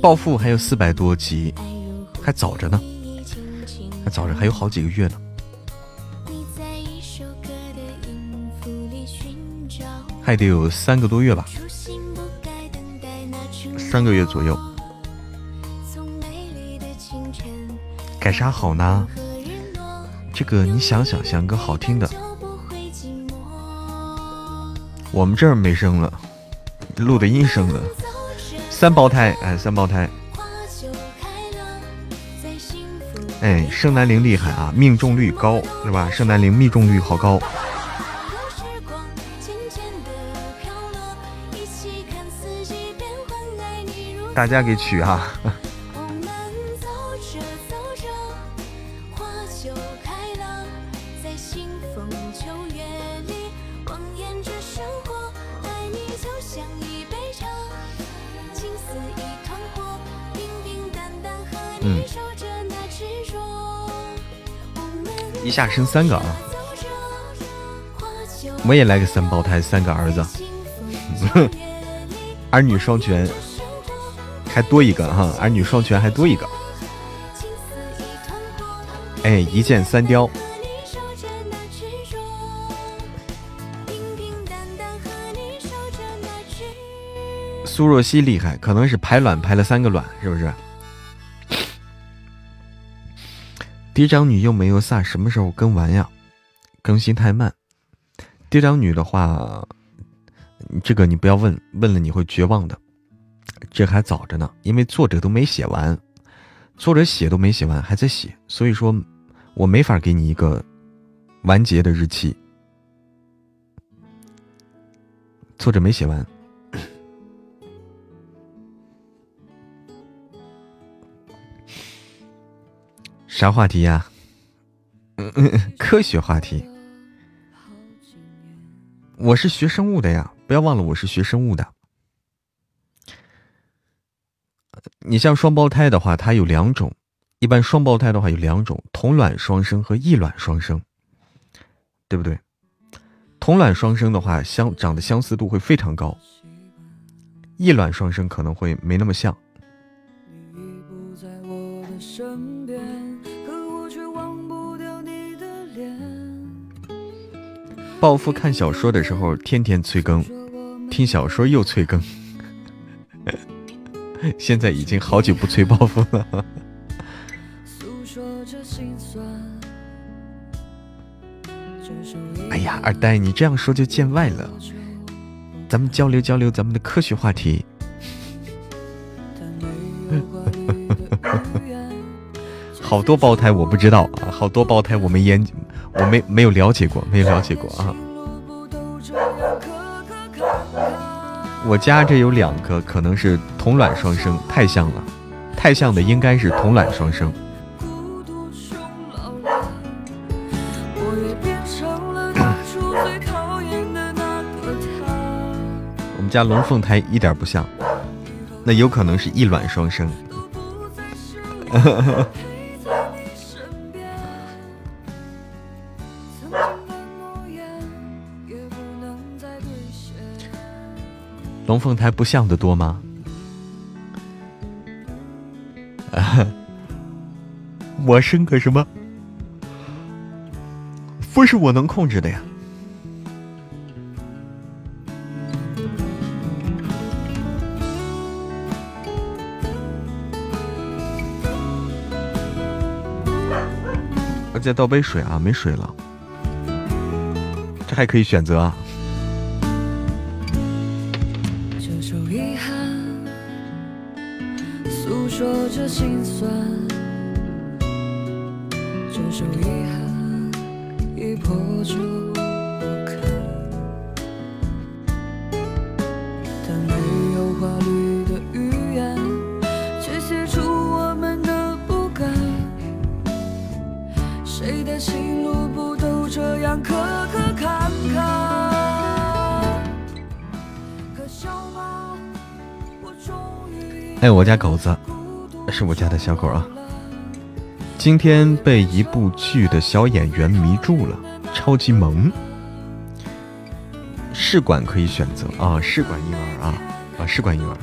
暴富还有四百多集，还早着呢，还早着，还有好几个月呢。还得有三个多月吧，三个月左右。改啥好呢？这个你想想，想个好听的。我们这儿没生了，录的音生了，三胞胎，哎，三胞胎。哎，圣南陵厉害啊，命中率高，是吧？圣南陵命中率好高。大家给取哈。嗯，一下生三个啊！我也来个三胞胎，三个儿子，儿女双全。还多一个哈，儿女双全还多一个。哎，一箭三雕。苏若曦厉害，可能是排卵排了三个卵，是不是？嫡长女又没有撒，什么时候更完呀？更新太慢。嫡长女的话，这个你不要问，问了你会绝望的。这还早着呢，因为作者都没写完，作者写都没写完，还在写，所以说，我没法给你一个完结的日期。作者没写完。啥话题呀？嗯嗯，科学话题。我是学生物的呀，不要忘了我是学生物的。你像双胞胎的话，它有两种，一般双胞胎的话有两种，同卵双生和异卵双生，对不对？同卵双生的话，相长得相似度会非常高，异卵双生可能会没那么像。暴富看小说的时候，天天催更，听小说又催更，现在已经好久不吹暴富了。哎呀，二呆，你这样说就见外了。咱们交流交流咱们的科学话题。好多胞胎我不知道啊，好多胞胎我没研究。我没没有了解过，没有了解过啊。我家这有两个，可能是同卵双生，太像了，太像的应该是同卵双生。我们家龙凤胎一点不像，那有可能是异卵双生。龙凤胎不像的多吗？我生个什么？不是我能控制的呀！我再倒杯水啊，没水了，这还可以选择啊。心酸，这首遗憾已破旧不堪，但没有华丽的语言，却写出我们的不甘。谁的情路不都这样磕磕坎坎？可笑吗？我终于哎，我家狗子。是我家的小狗啊！今天被一部剧的小演员迷住了，超级萌。试管可以选择啊，试管婴儿啊啊，试管婴儿。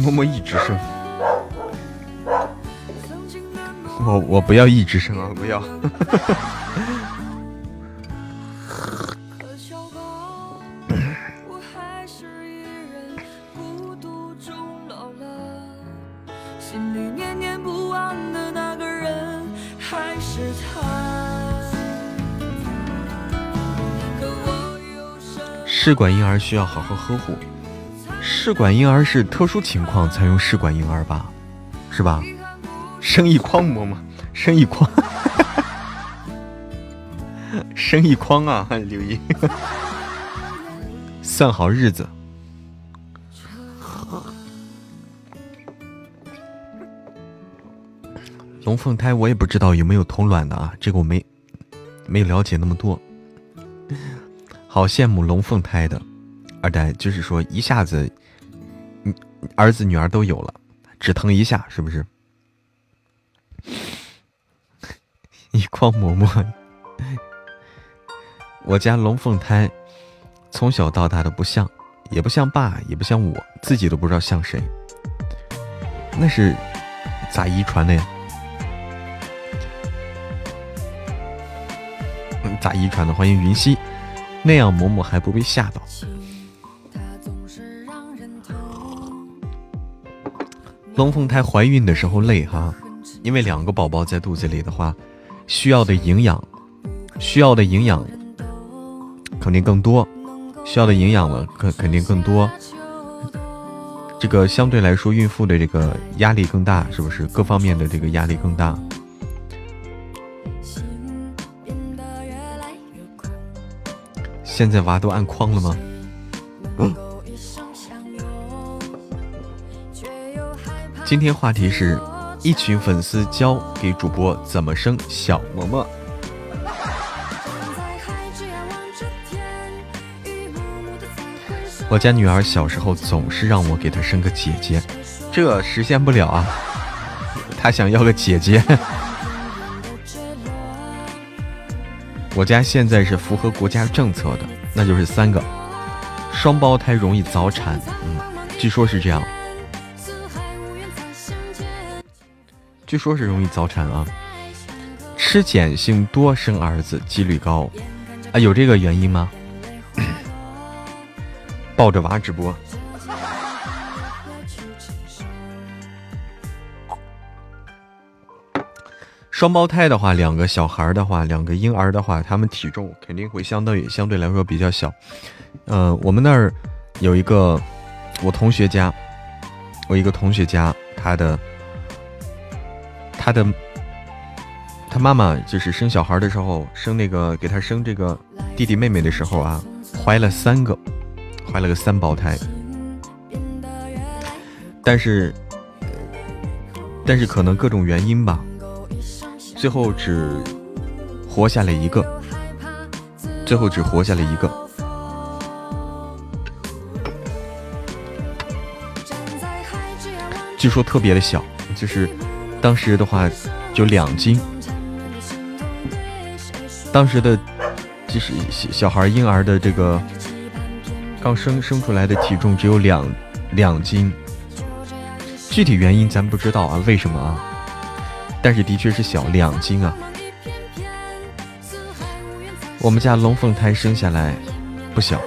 默默一直生，我我不要一直生啊，不要。试管婴儿需要好好呵护。试管婴儿是特殊情况才用试管婴儿吧？是吧？生一筐馍馍，生一筐，生一筐啊！刘一，算好日子。龙凤胎我也不知道有没有同卵的啊，这个我没没了解那么多。好羡慕龙凤胎的二代，就是说一下子，儿子女儿都有了，只疼一下，是不是？一筐馍馍，我家龙凤胎从小到大都不像，也不像爸，也不像我，自己都不知道像谁。那是咋遗传的呀？咋遗传的？欢迎云溪，那样嬷嬷还不被吓到。龙凤胎怀孕的时候累哈，因为两个宝宝在肚子里的话，需要的营养，需要的营养肯定更多，需要的营养了肯肯定更多。这个相对来说，孕妇的这个压力更大，是不是？各方面的这个压力更大。现在娃都按筐了吗？今天话题是一群粉丝教给主播怎么生小萌萌。我家女儿小时候总是让我给她生个姐姐，这实现不了啊！她想要个姐姐。我家现在是符合国家政策的，那就是三个双胞胎容易早产，嗯，据说是这样。据说是容易早产啊，吃碱性多生儿子几率高啊，有这个原因吗？抱着娃直播，双胞胎的话，两个小孩的话，两个婴儿的话，他们体重肯定会相当于相对来说比较小。嗯，我们那儿有一个我同学家，我一个同学家，他的。他的他妈妈就是生小孩的时候，生那个给他生这个弟弟妹妹的时候啊，怀了三个，怀了个三胞胎，但是但是可能各种原因吧，最后只活下来一个，最后只活下来一个，据说特别的小，就是。当时的话就两斤，当时的就是小小孩婴儿的这个刚生生出来的体重只有两两斤，具体原因咱不知道啊，为什么啊？但是的确是小两斤啊。我们家龙凤胎生下来不小，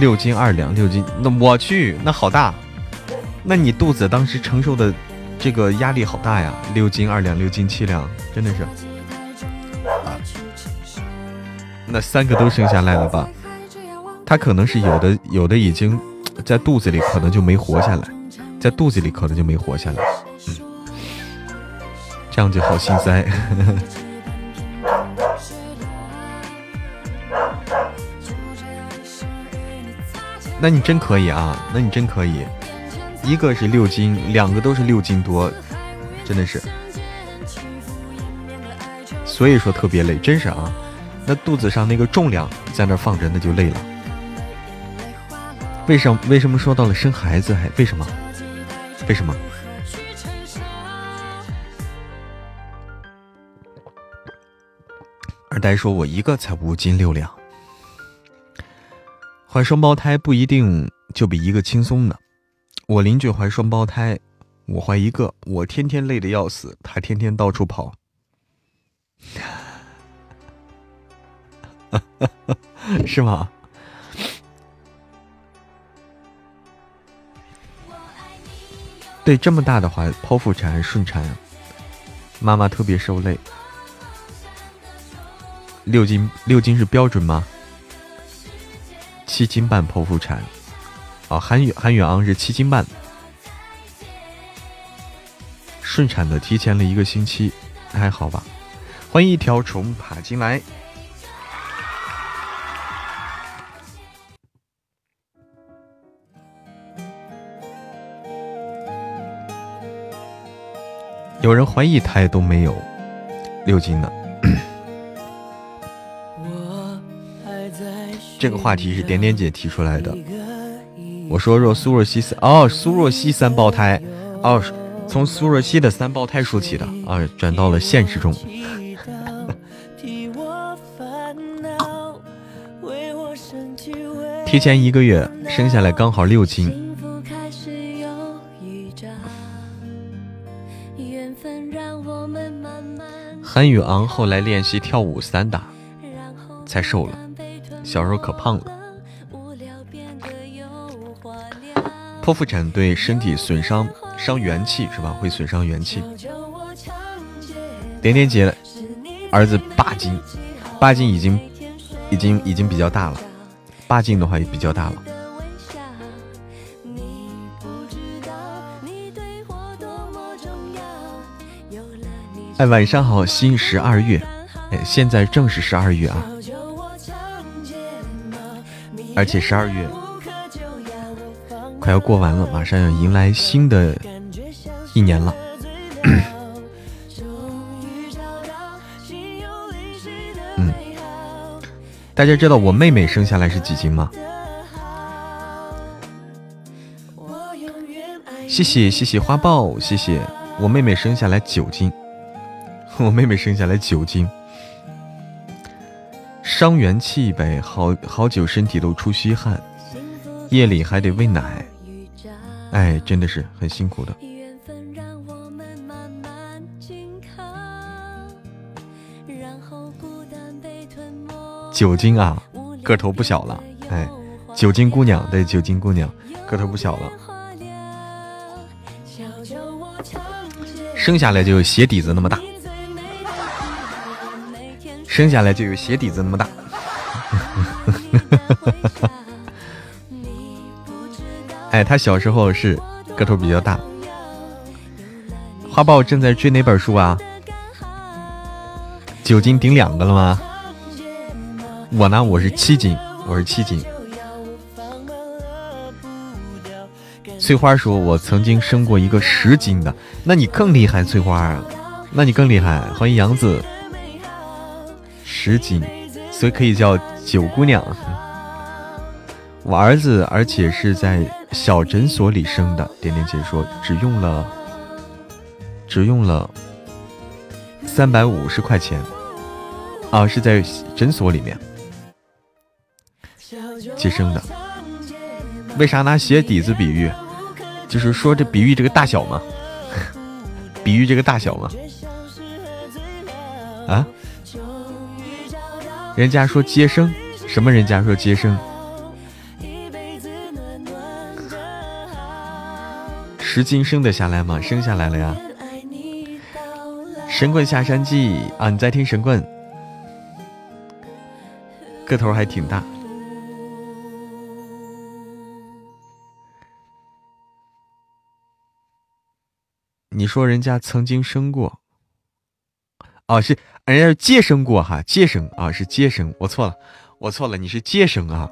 六斤二两，六斤，那我去，那好大，那你肚子当时承受的。这个压力好大呀，六斤二两，六斤七两，真的是。那三个都生下来了吧？他可能是有的，有的已经在肚子里，可能就没活下来，在肚子里可能就没活下来。这样就好心塞。那你真可以啊，那你真可以。一个是六斤，两个都是六斤多，真的是，所以说特别累，真是啊。那肚子上那个重量在那放着，那就累了。为什么？为什么说到了生孩子还为什么？为什么？呆说：“我一个才五斤六两，怀双胞胎不一定就比一个轻松呢。”我邻居怀双胞胎，我怀一个，我天天累得要死，他天天到处跑，是吗？对，这么大的话，剖腹产顺产，妈妈特别受累。六斤六斤是标准吗？七斤半剖腹产。哦，韩远韩宇昂是七斤半，顺产的提前了一个星期，还好吧？欢迎一条虫爬进来。有人怀一胎都没有六斤呢。这个话题是点点姐提出来的。我说若苏若曦三哦，苏若曦三胞胎，哦，从苏若曦的三胞胎说起的啊，转到了现实中。提前一个月生下来刚好六斤。韩宇昂后来练习跳舞散打，才瘦了。小时候可胖了。剖腹产对身体损伤伤元气是吧？会损伤元气。点点姐儿子八斤，八斤已经已经已经比较大了。八斤的话也比较大了。哎，晚上好，新十二月，哎，现在正是十二月啊，而且十二月快要过完了，马上要迎来新的一年了。大家知道我妹妹生下来是几斤吗？谢谢谢谢花豹，谢谢我妹妹生下来九斤，我妹妹生下来九斤，伤元气呗，好好久身体都出虚汗，夜里还得喂奶，哎，真的是很辛苦的。九斤啊，个头不小了，哎，九斤姑娘，对，九斤姑娘，个头不小了，生下来就鞋底子那么大，生下来就有鞋底子那么大，哎，他小时候是个头比较大。花豹正在追哪本书啊？九斤顶两个了吗？我呢，我是七斤，我是七斤。翠花说：“我曾经生过一个十斤的，那你更厉害，翠花，那你更厉害。”欢迎杨子，十斤，所以可以叫九姑娘。我儿子，而且是在小诊所里生的。点点姐说，只用了，只用了三百五十块钱，啊，是在诊所里面。接生的，为啥拿鞋底子比喻？就是说这比喻这个大小吗，比喻这个大小吗。啊？人家说接生，什么？人家说接生，十斤生得下来吗？生下来了呀。神棍下山记啊，你在听神棍？个头还挺大。你说人家曾经生过，哦，是人家接生过哈，接生啊，是接生，我错了，我错了，你是接生啊，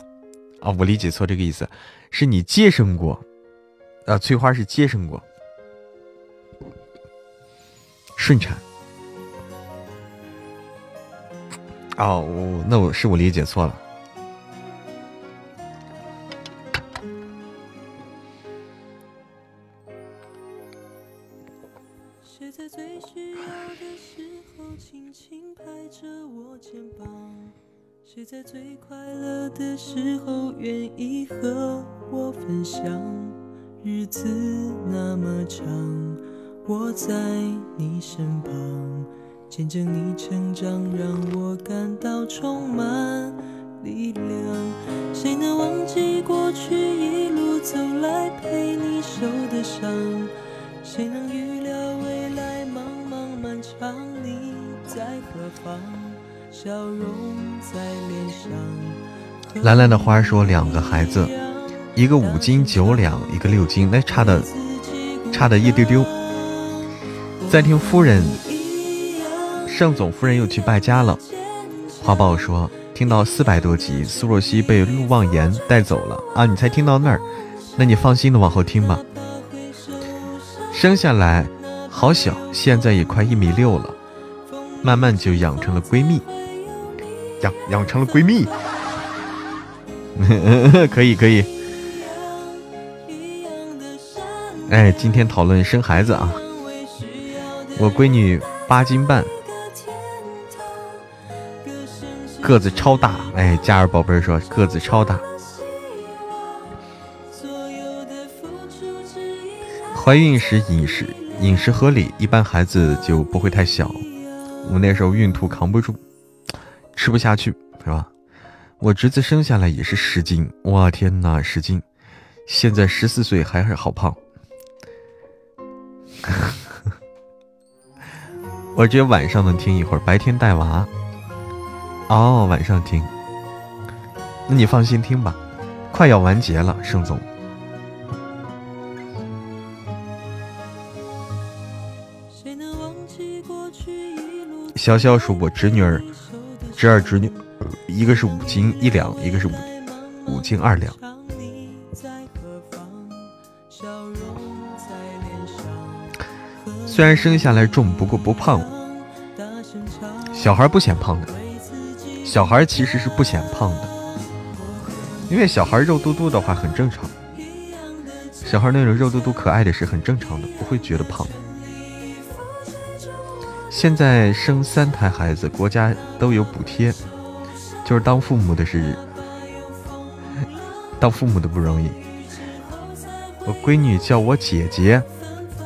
啊，我理解错这个意思，是你接生过，啊，翠花是接生过，顺产，哦，那我是我理解错了。的时候愿意和我分享？日子那么长，我在你身旁，见证你成长，让我感到充满力量。谁能忘记过去一路走来陪你受的伤？谁能预料未来茫茫漫长，你在何方？笑容在脸上。蓝蓝的花说：“两个孩子，一个五斤九两，一个六斤，那差的差的一丢丢。”在听夫人，盛总夫人又去败家了。花豹说：“听到四百多集，苏若曦被陆望言带走了啊！你才听到那儿，那你放心的往后听吧。生下来好小，现在也快一米六了，慢慢就养成了闺蜜。”养养成了闺蜜，可以可以。哎，今天讨论生孩子啊。我闺女八斤半，个子超大。哎，嘉儿宝贝说个子超大。怀孕时饮食饮食合理，一般孩子就不会太小。我那时候孕吐扛不住，吃不下去，是吧？我侄子生下来也是十斤，哇天哪，十斤！现在十四岁还是好胖。我只有晚上能听一会儿，白天带娃。哦，晚上听，那你放心听吧，快要完结了，盛总。潇潇说：“我侄女儿、侄儿、侄女，一个是五斤一两，一个是五五斤二两。虽然生下来重，不过不胖。小孩不显胖的，小孩其实是不显胖的，因为小孩肉嘟嘟的话很正常。小孩那种肉嘟嘟可爱的是很正常的，不会觉得胖。现在生三胎孩子，国家都有补贴，就是当父母的是当父母的不容易。我闺女叫我姐姐。”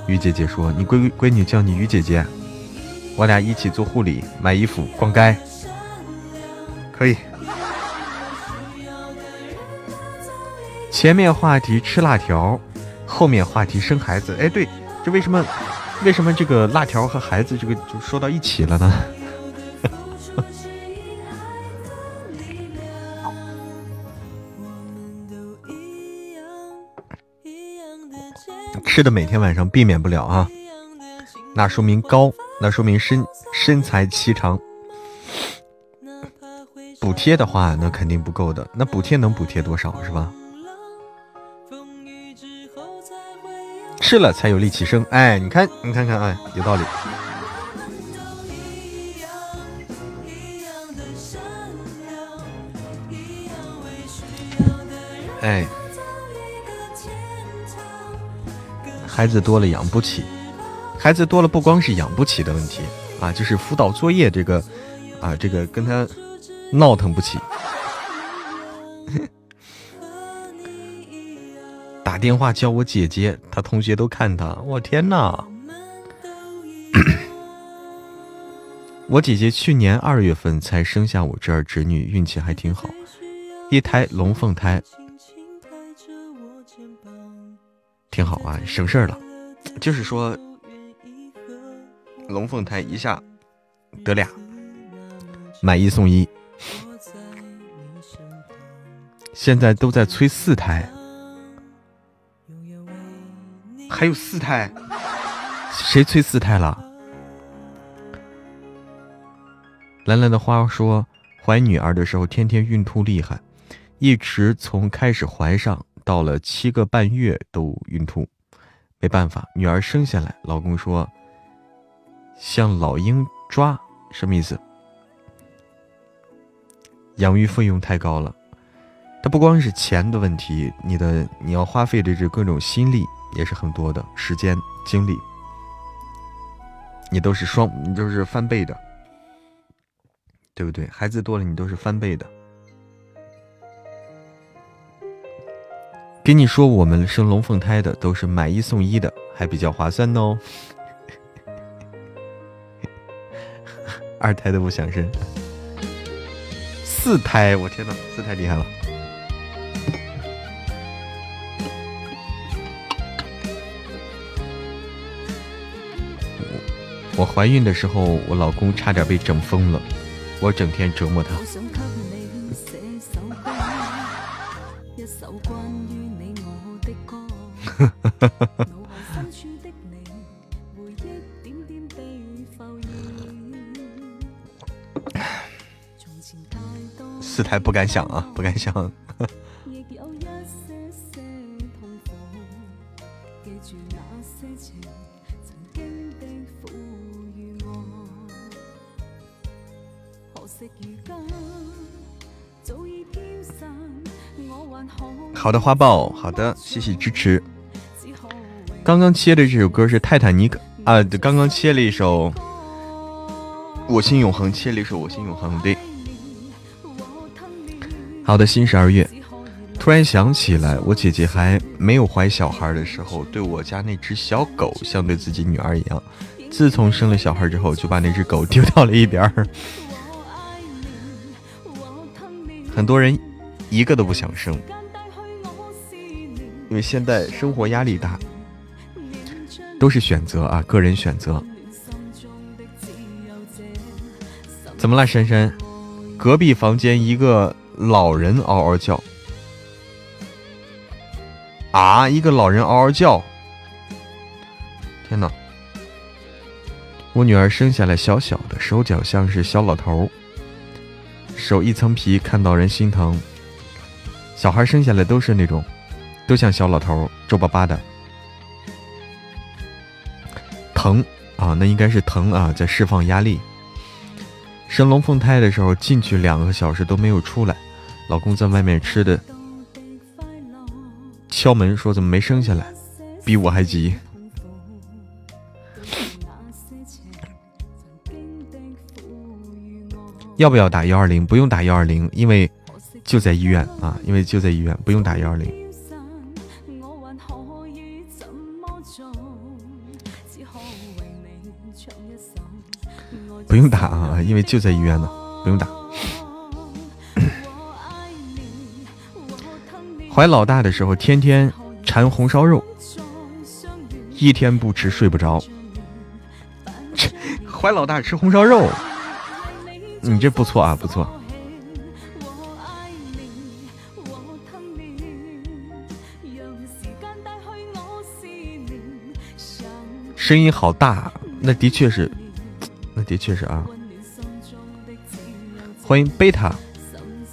于姐姐说：“你闺闺女叫你于姐姐，我俩一起做护理、买衣服、逛街，可以。”前面话题吃辣条，后面话题生孩子。哎，对，这为什么？为什么这个辣条和孩子这个就说到一起了呢？吃的每天晚上避免不了啊，那说明高，那说明身身材颀长。补贴的话，那肯定不够的。那补贴能补贴多少是吧？吃了才有力气生。哎，你看，你看看，哎，有道理。哎。孩子多了养不起，孩子多了不光是养不起的问题啊，就是辅导作业这个啊，这个跟他闹腾不起。打电话叫我姐姐，他同学都看他，我天哪！我姐姐去年二月份才生下我这儿侄女，运气还挺好，一胎龙凤胎。挺好啊，省事儿了。就是说，龙凤胎一下得俩，买一送一。现在都在催四胎，还有四胎，谁催四胎了？蓝蓝的花说，怀女儿的时候天天孕吐厉害，一直从开始怀上。到了七个半月都孕吐，没办法，女儿生下来，老公说像老鹰抓，什么意思？养育费用太高了，它不光是钱的问题，你的你要花费的这各种心力也是很多的，时间精力，你都是双，你都是翻倍的，对不对？孩子多了，你都是翻倍的。跟你说，我们生龙凤胎的都是买一送一的，还比较划算哦。二胎都不想生，四胎，我天哪，四胎厉害了。我怀孕的时候，我老公差点被整疯了，我整天折磨他。四台不敢想啊，不敢想。好的，花豹，好的，谢谢支持。刚刚切的这首歌是《泰坦尼克》啊，刚刚切了一首《我心永恒》，切了一首《我心永恒》。对，好的，新十二月，突然想起来，我姐姐还没有怀小孩的时候，对我家那只小狗像对自己女儿一样。自从生了小孩之后，就把那只狗丢到了一边儿。很多人一个都不想生，因为现在生活压力大，都是选择啊，个人选择。怎么了，珊珊？隔壁房间一个老人嗷嗷叫。啊！一个老人嗷嗷叫。天哪！我女儿生下来小小的，手脚像是小老头，手一层皮，看到人心疼。小孩生下来都是那种，都像小老头，皱巴巴的，疼啊！那应该是疼啊，在释放压力。生龙凤胎的时候进去两个小时都没有出来，老公在外面吃的，敲门说怎么没生下来，比我还急。要不要打幺二零？不用打幺二零，因为就在医院啊，因为就在医院，不用打幺二零。不用打啊，因为就在医院呢，不用打。怀老大的时候，天天馋红烧肉，一天不吃睡不着。怀老大吃红烧肉。你这不错啊，不错。声音好大，那的确是，那的确是啊。欢迎贝塔，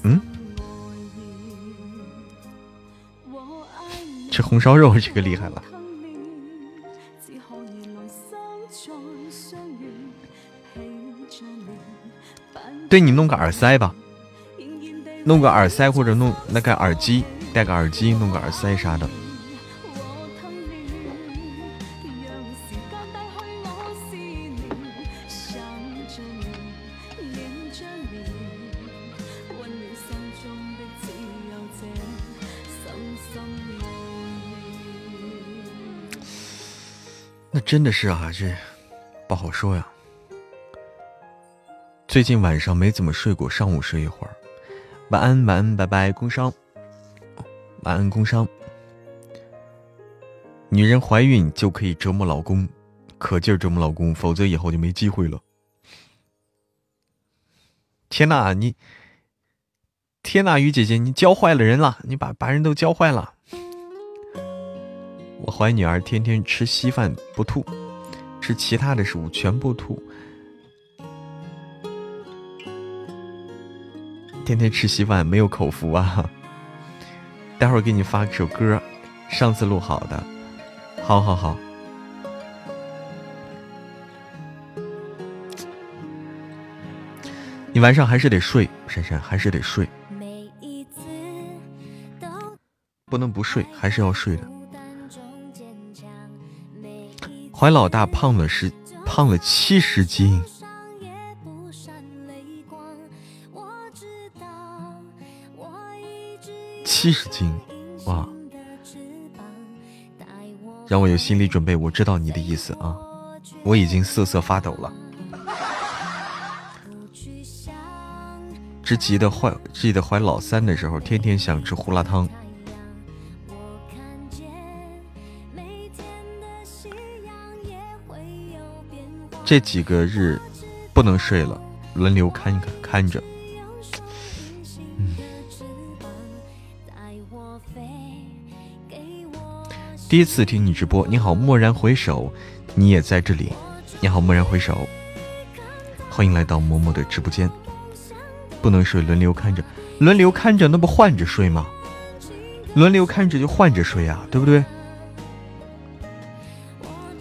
嗯，吃红烧肉这个厉害了。对你弄个耳塞吧，弄个耳塞或者弄那个耳机，戴个耳机，弄个耳塞啥的。那真的是啊，这不好说呀。最近晚上没怎么睡过，上午睡一会儿。晚安，晚安，拜拜，工伤。晚安，工伤。女人怀孕就可以折磨老公，可劲儿折磨老公，否则以后就没机会了。天哪，你！天哪，雨姐姐，你教坏了人了，你把把人都教坏了。我怀女儿，天天吃稀饭不吐，吃其他的食物全部吐。天天吃稀饭没有口福啊！待会儿给你发首歌，上次录好的，好好好。你晚上还是得睡，珊珊还是得睡，不能不睡，还是要睡的。怀老大胖了十，胖了七十斤。七十斤，哇！让我有心理准备。我知道你的意思啊，我已经瑟瑟发抖了。只记得怀记得怀老三的时候，天天想吃胡辣汤。这几个日不能睡了，轮流看一看看着。第一次听你直播，你好，蓦然回首，你也在这里。你好，蓦然回首，欢迎来到嬷嬷的直播间。不能睡，轮流看着，轮流看着，那不换着睡吗？轮流看着就换着睡啊，对不对？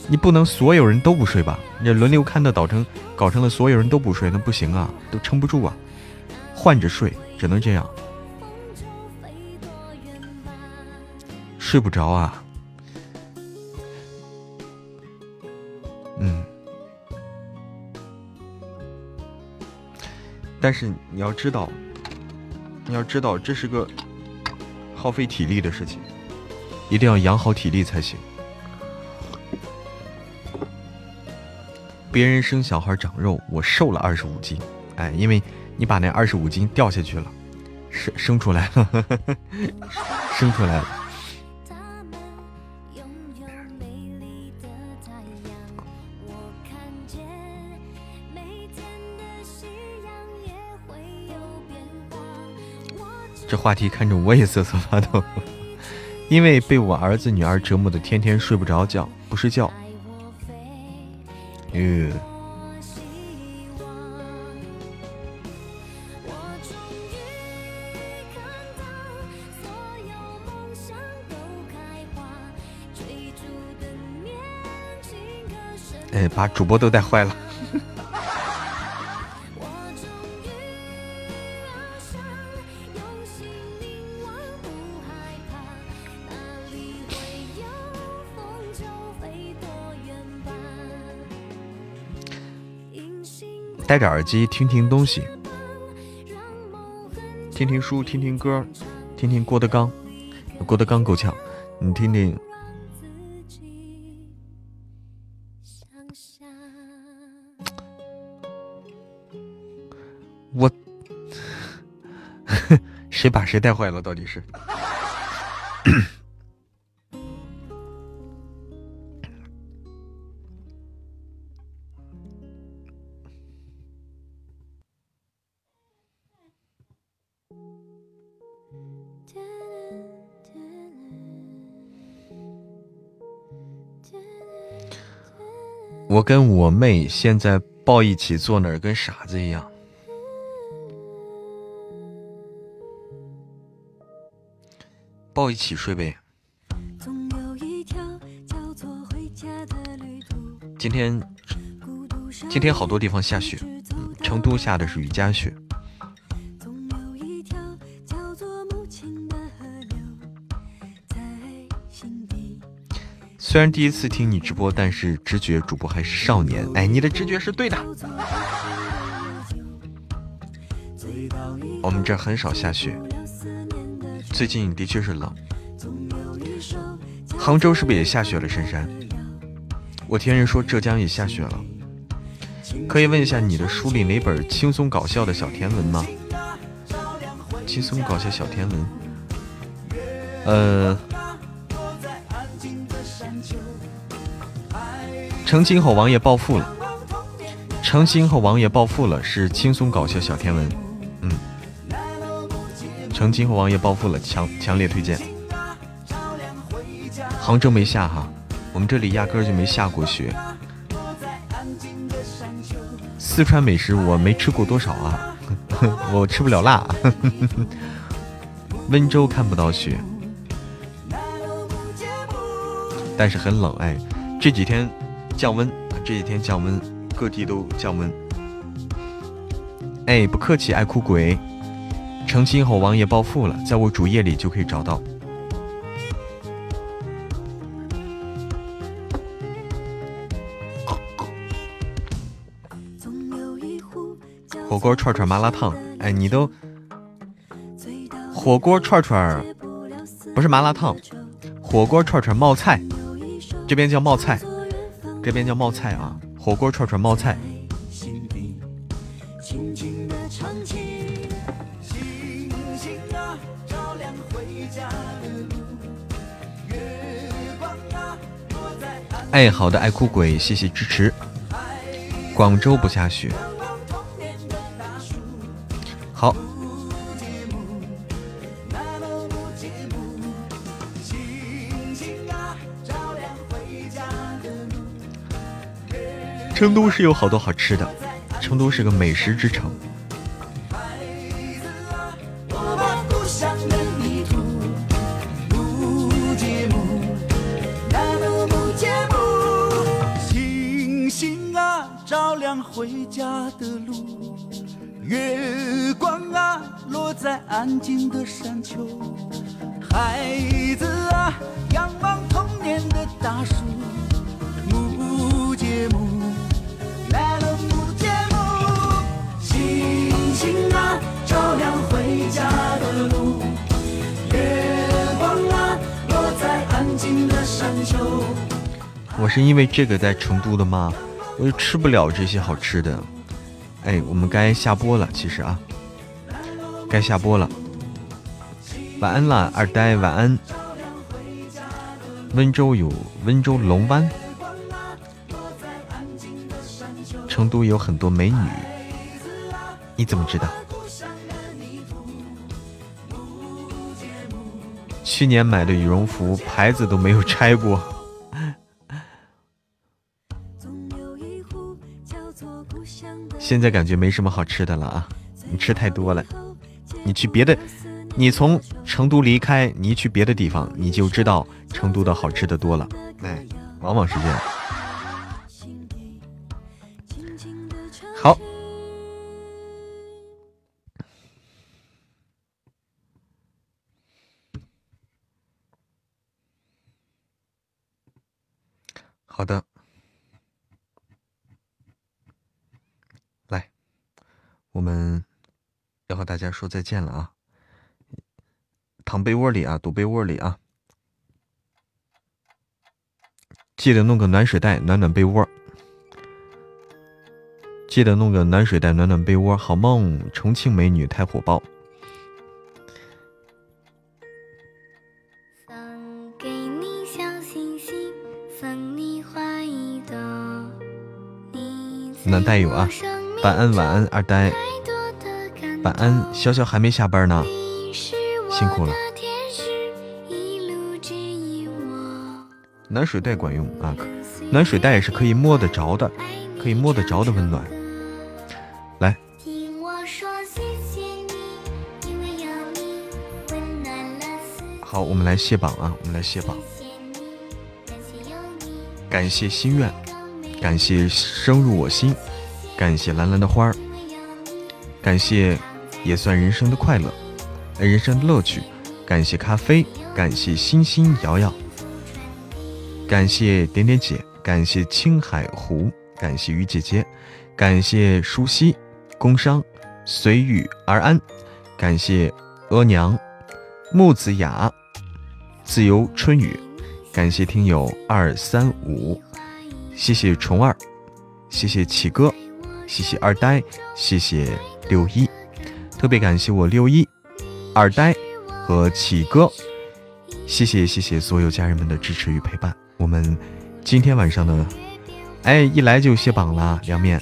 你不能所有人都不睡吧？你轮流看的导成搞成了所有人都不睡，那不行啊，都撑不住啊，换着睡只能这样。睡不着啊，嗯，但是你要知道，你要知道这是个耗费体力的事情，一定要养好体力才行。别人生小孩长肉，我瘦了二十五斤，哎，因为你把那二十五斤掉下去了，生生出来了，生出来了。这话题看着我也瑟瑟发抖，因为被我儿子女儿折磨的天天睡不着觉，不睡觉。嗯。哎，把主播都带坏了。戴着耳机听听东西，听听书，听听歌，听听郭德纲。郭德纲够呛，你听听。我，谁把谁带坏了？到底是？我跟我妹现在抱一起坐那儿，跟傻子一样。抱一起睡呗。今天，今天好多地方下雪，成都下的是雨夹雪。虽然第一次听你直播，但是直觉主播还是少年。哎，你的直觉是对的。我们这很少下雪，最近的确是冷。杭州是不是也下雪了？深山，我听人说浙江也下雪了。可以问一下你的书里哪本轻松搞笑的小甜文吗？轻松搞笑小甜文，呃。成亲后王爷暴富了，成亲后王爷暴富了，是轻松搞笑小天文，嗯，成亲后王爷暴富了，强强烈推荐。杭州没下哈，我们这里压根就没下过雪。四川美食我没吃过多少啊，我吃不了辣。温州看不到雪，但是很冷哎，这几天。降温，这几天降温，各地都降温。哎，不客气，爱哭鬼。成亲后王爷暴富了，在我主页里就可以找到。火锅串串麻辣烫，哎，你都火锅串串不是麻辣烫，火锅串串冒菜，这边叫冒菜。这边叫冒菜啊，火锅串串冒菜。爱，好的，爱哭鬼，谢谢支持。广州不下雪。成都是有好多好吃的，成都是个美食之城。星星啊，照亮回家的路；月光啊，落在安静的山丘。孩是因为这个在成都的吗？我就吃不了这些好吃的。哎，我们该下播了，其实啊，该下播了。晚安啦，二呆，晚安。温州有温州龙湾，成都有很多美女，你怎么知道？去年买的羽绒服牌子都没有拆过。现在感觉没什么好吃的了啊！你吃太多了，你去别的，你从成都离开，你去别的地方，你就知道成都的好吃的多了。哎，往往是这样。好，好的。我们要和大家说再见了啊！躺被窝里啊，躲被窝里啊，记得弄个暖水袋暖暖被窝，记得弄个暖水袋暖暖被窝。好梦，重庆美女太火爆。暖袋有啊。晚安，晚安，二呆。晚安，潇潇还没下班呢，辛苦了。暖水袋管用啊，暖水袋也是可以摸得着的，可以摸得着的温暖。来，好，我们来卸榜啊，我们来卸榜。感谢心愿，感谢深入我心。感谢蓝蓝的花儿，感谢也算人生的快乐，人生的乐趣。感谢咖啡，感谢星星瑶瑶，感谢点点姐，感谢青海湖，感谢鱼姐姐，感谢舒西工商随遇而安，感谢额娘木子雅自由春雨，感谢听友二三五，谢谢虫儿，谢谢启哥。谢谢二呆，谢谢六一，特别感谢我六一、二呆和启哥，谢谢谢谢所有家人们的支持与陪伴。我们今天晚上的，哎，一来就卸榜了，凉面，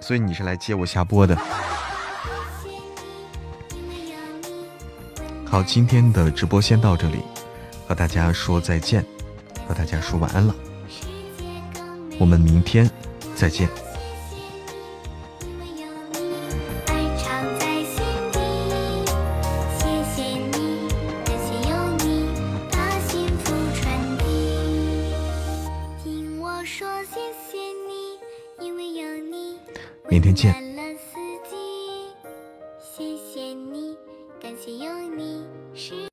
所以你是来接我下播的。好，今天的直播先到这里，和大家说再见，和大家说晚安了，我们明天再见。明天见。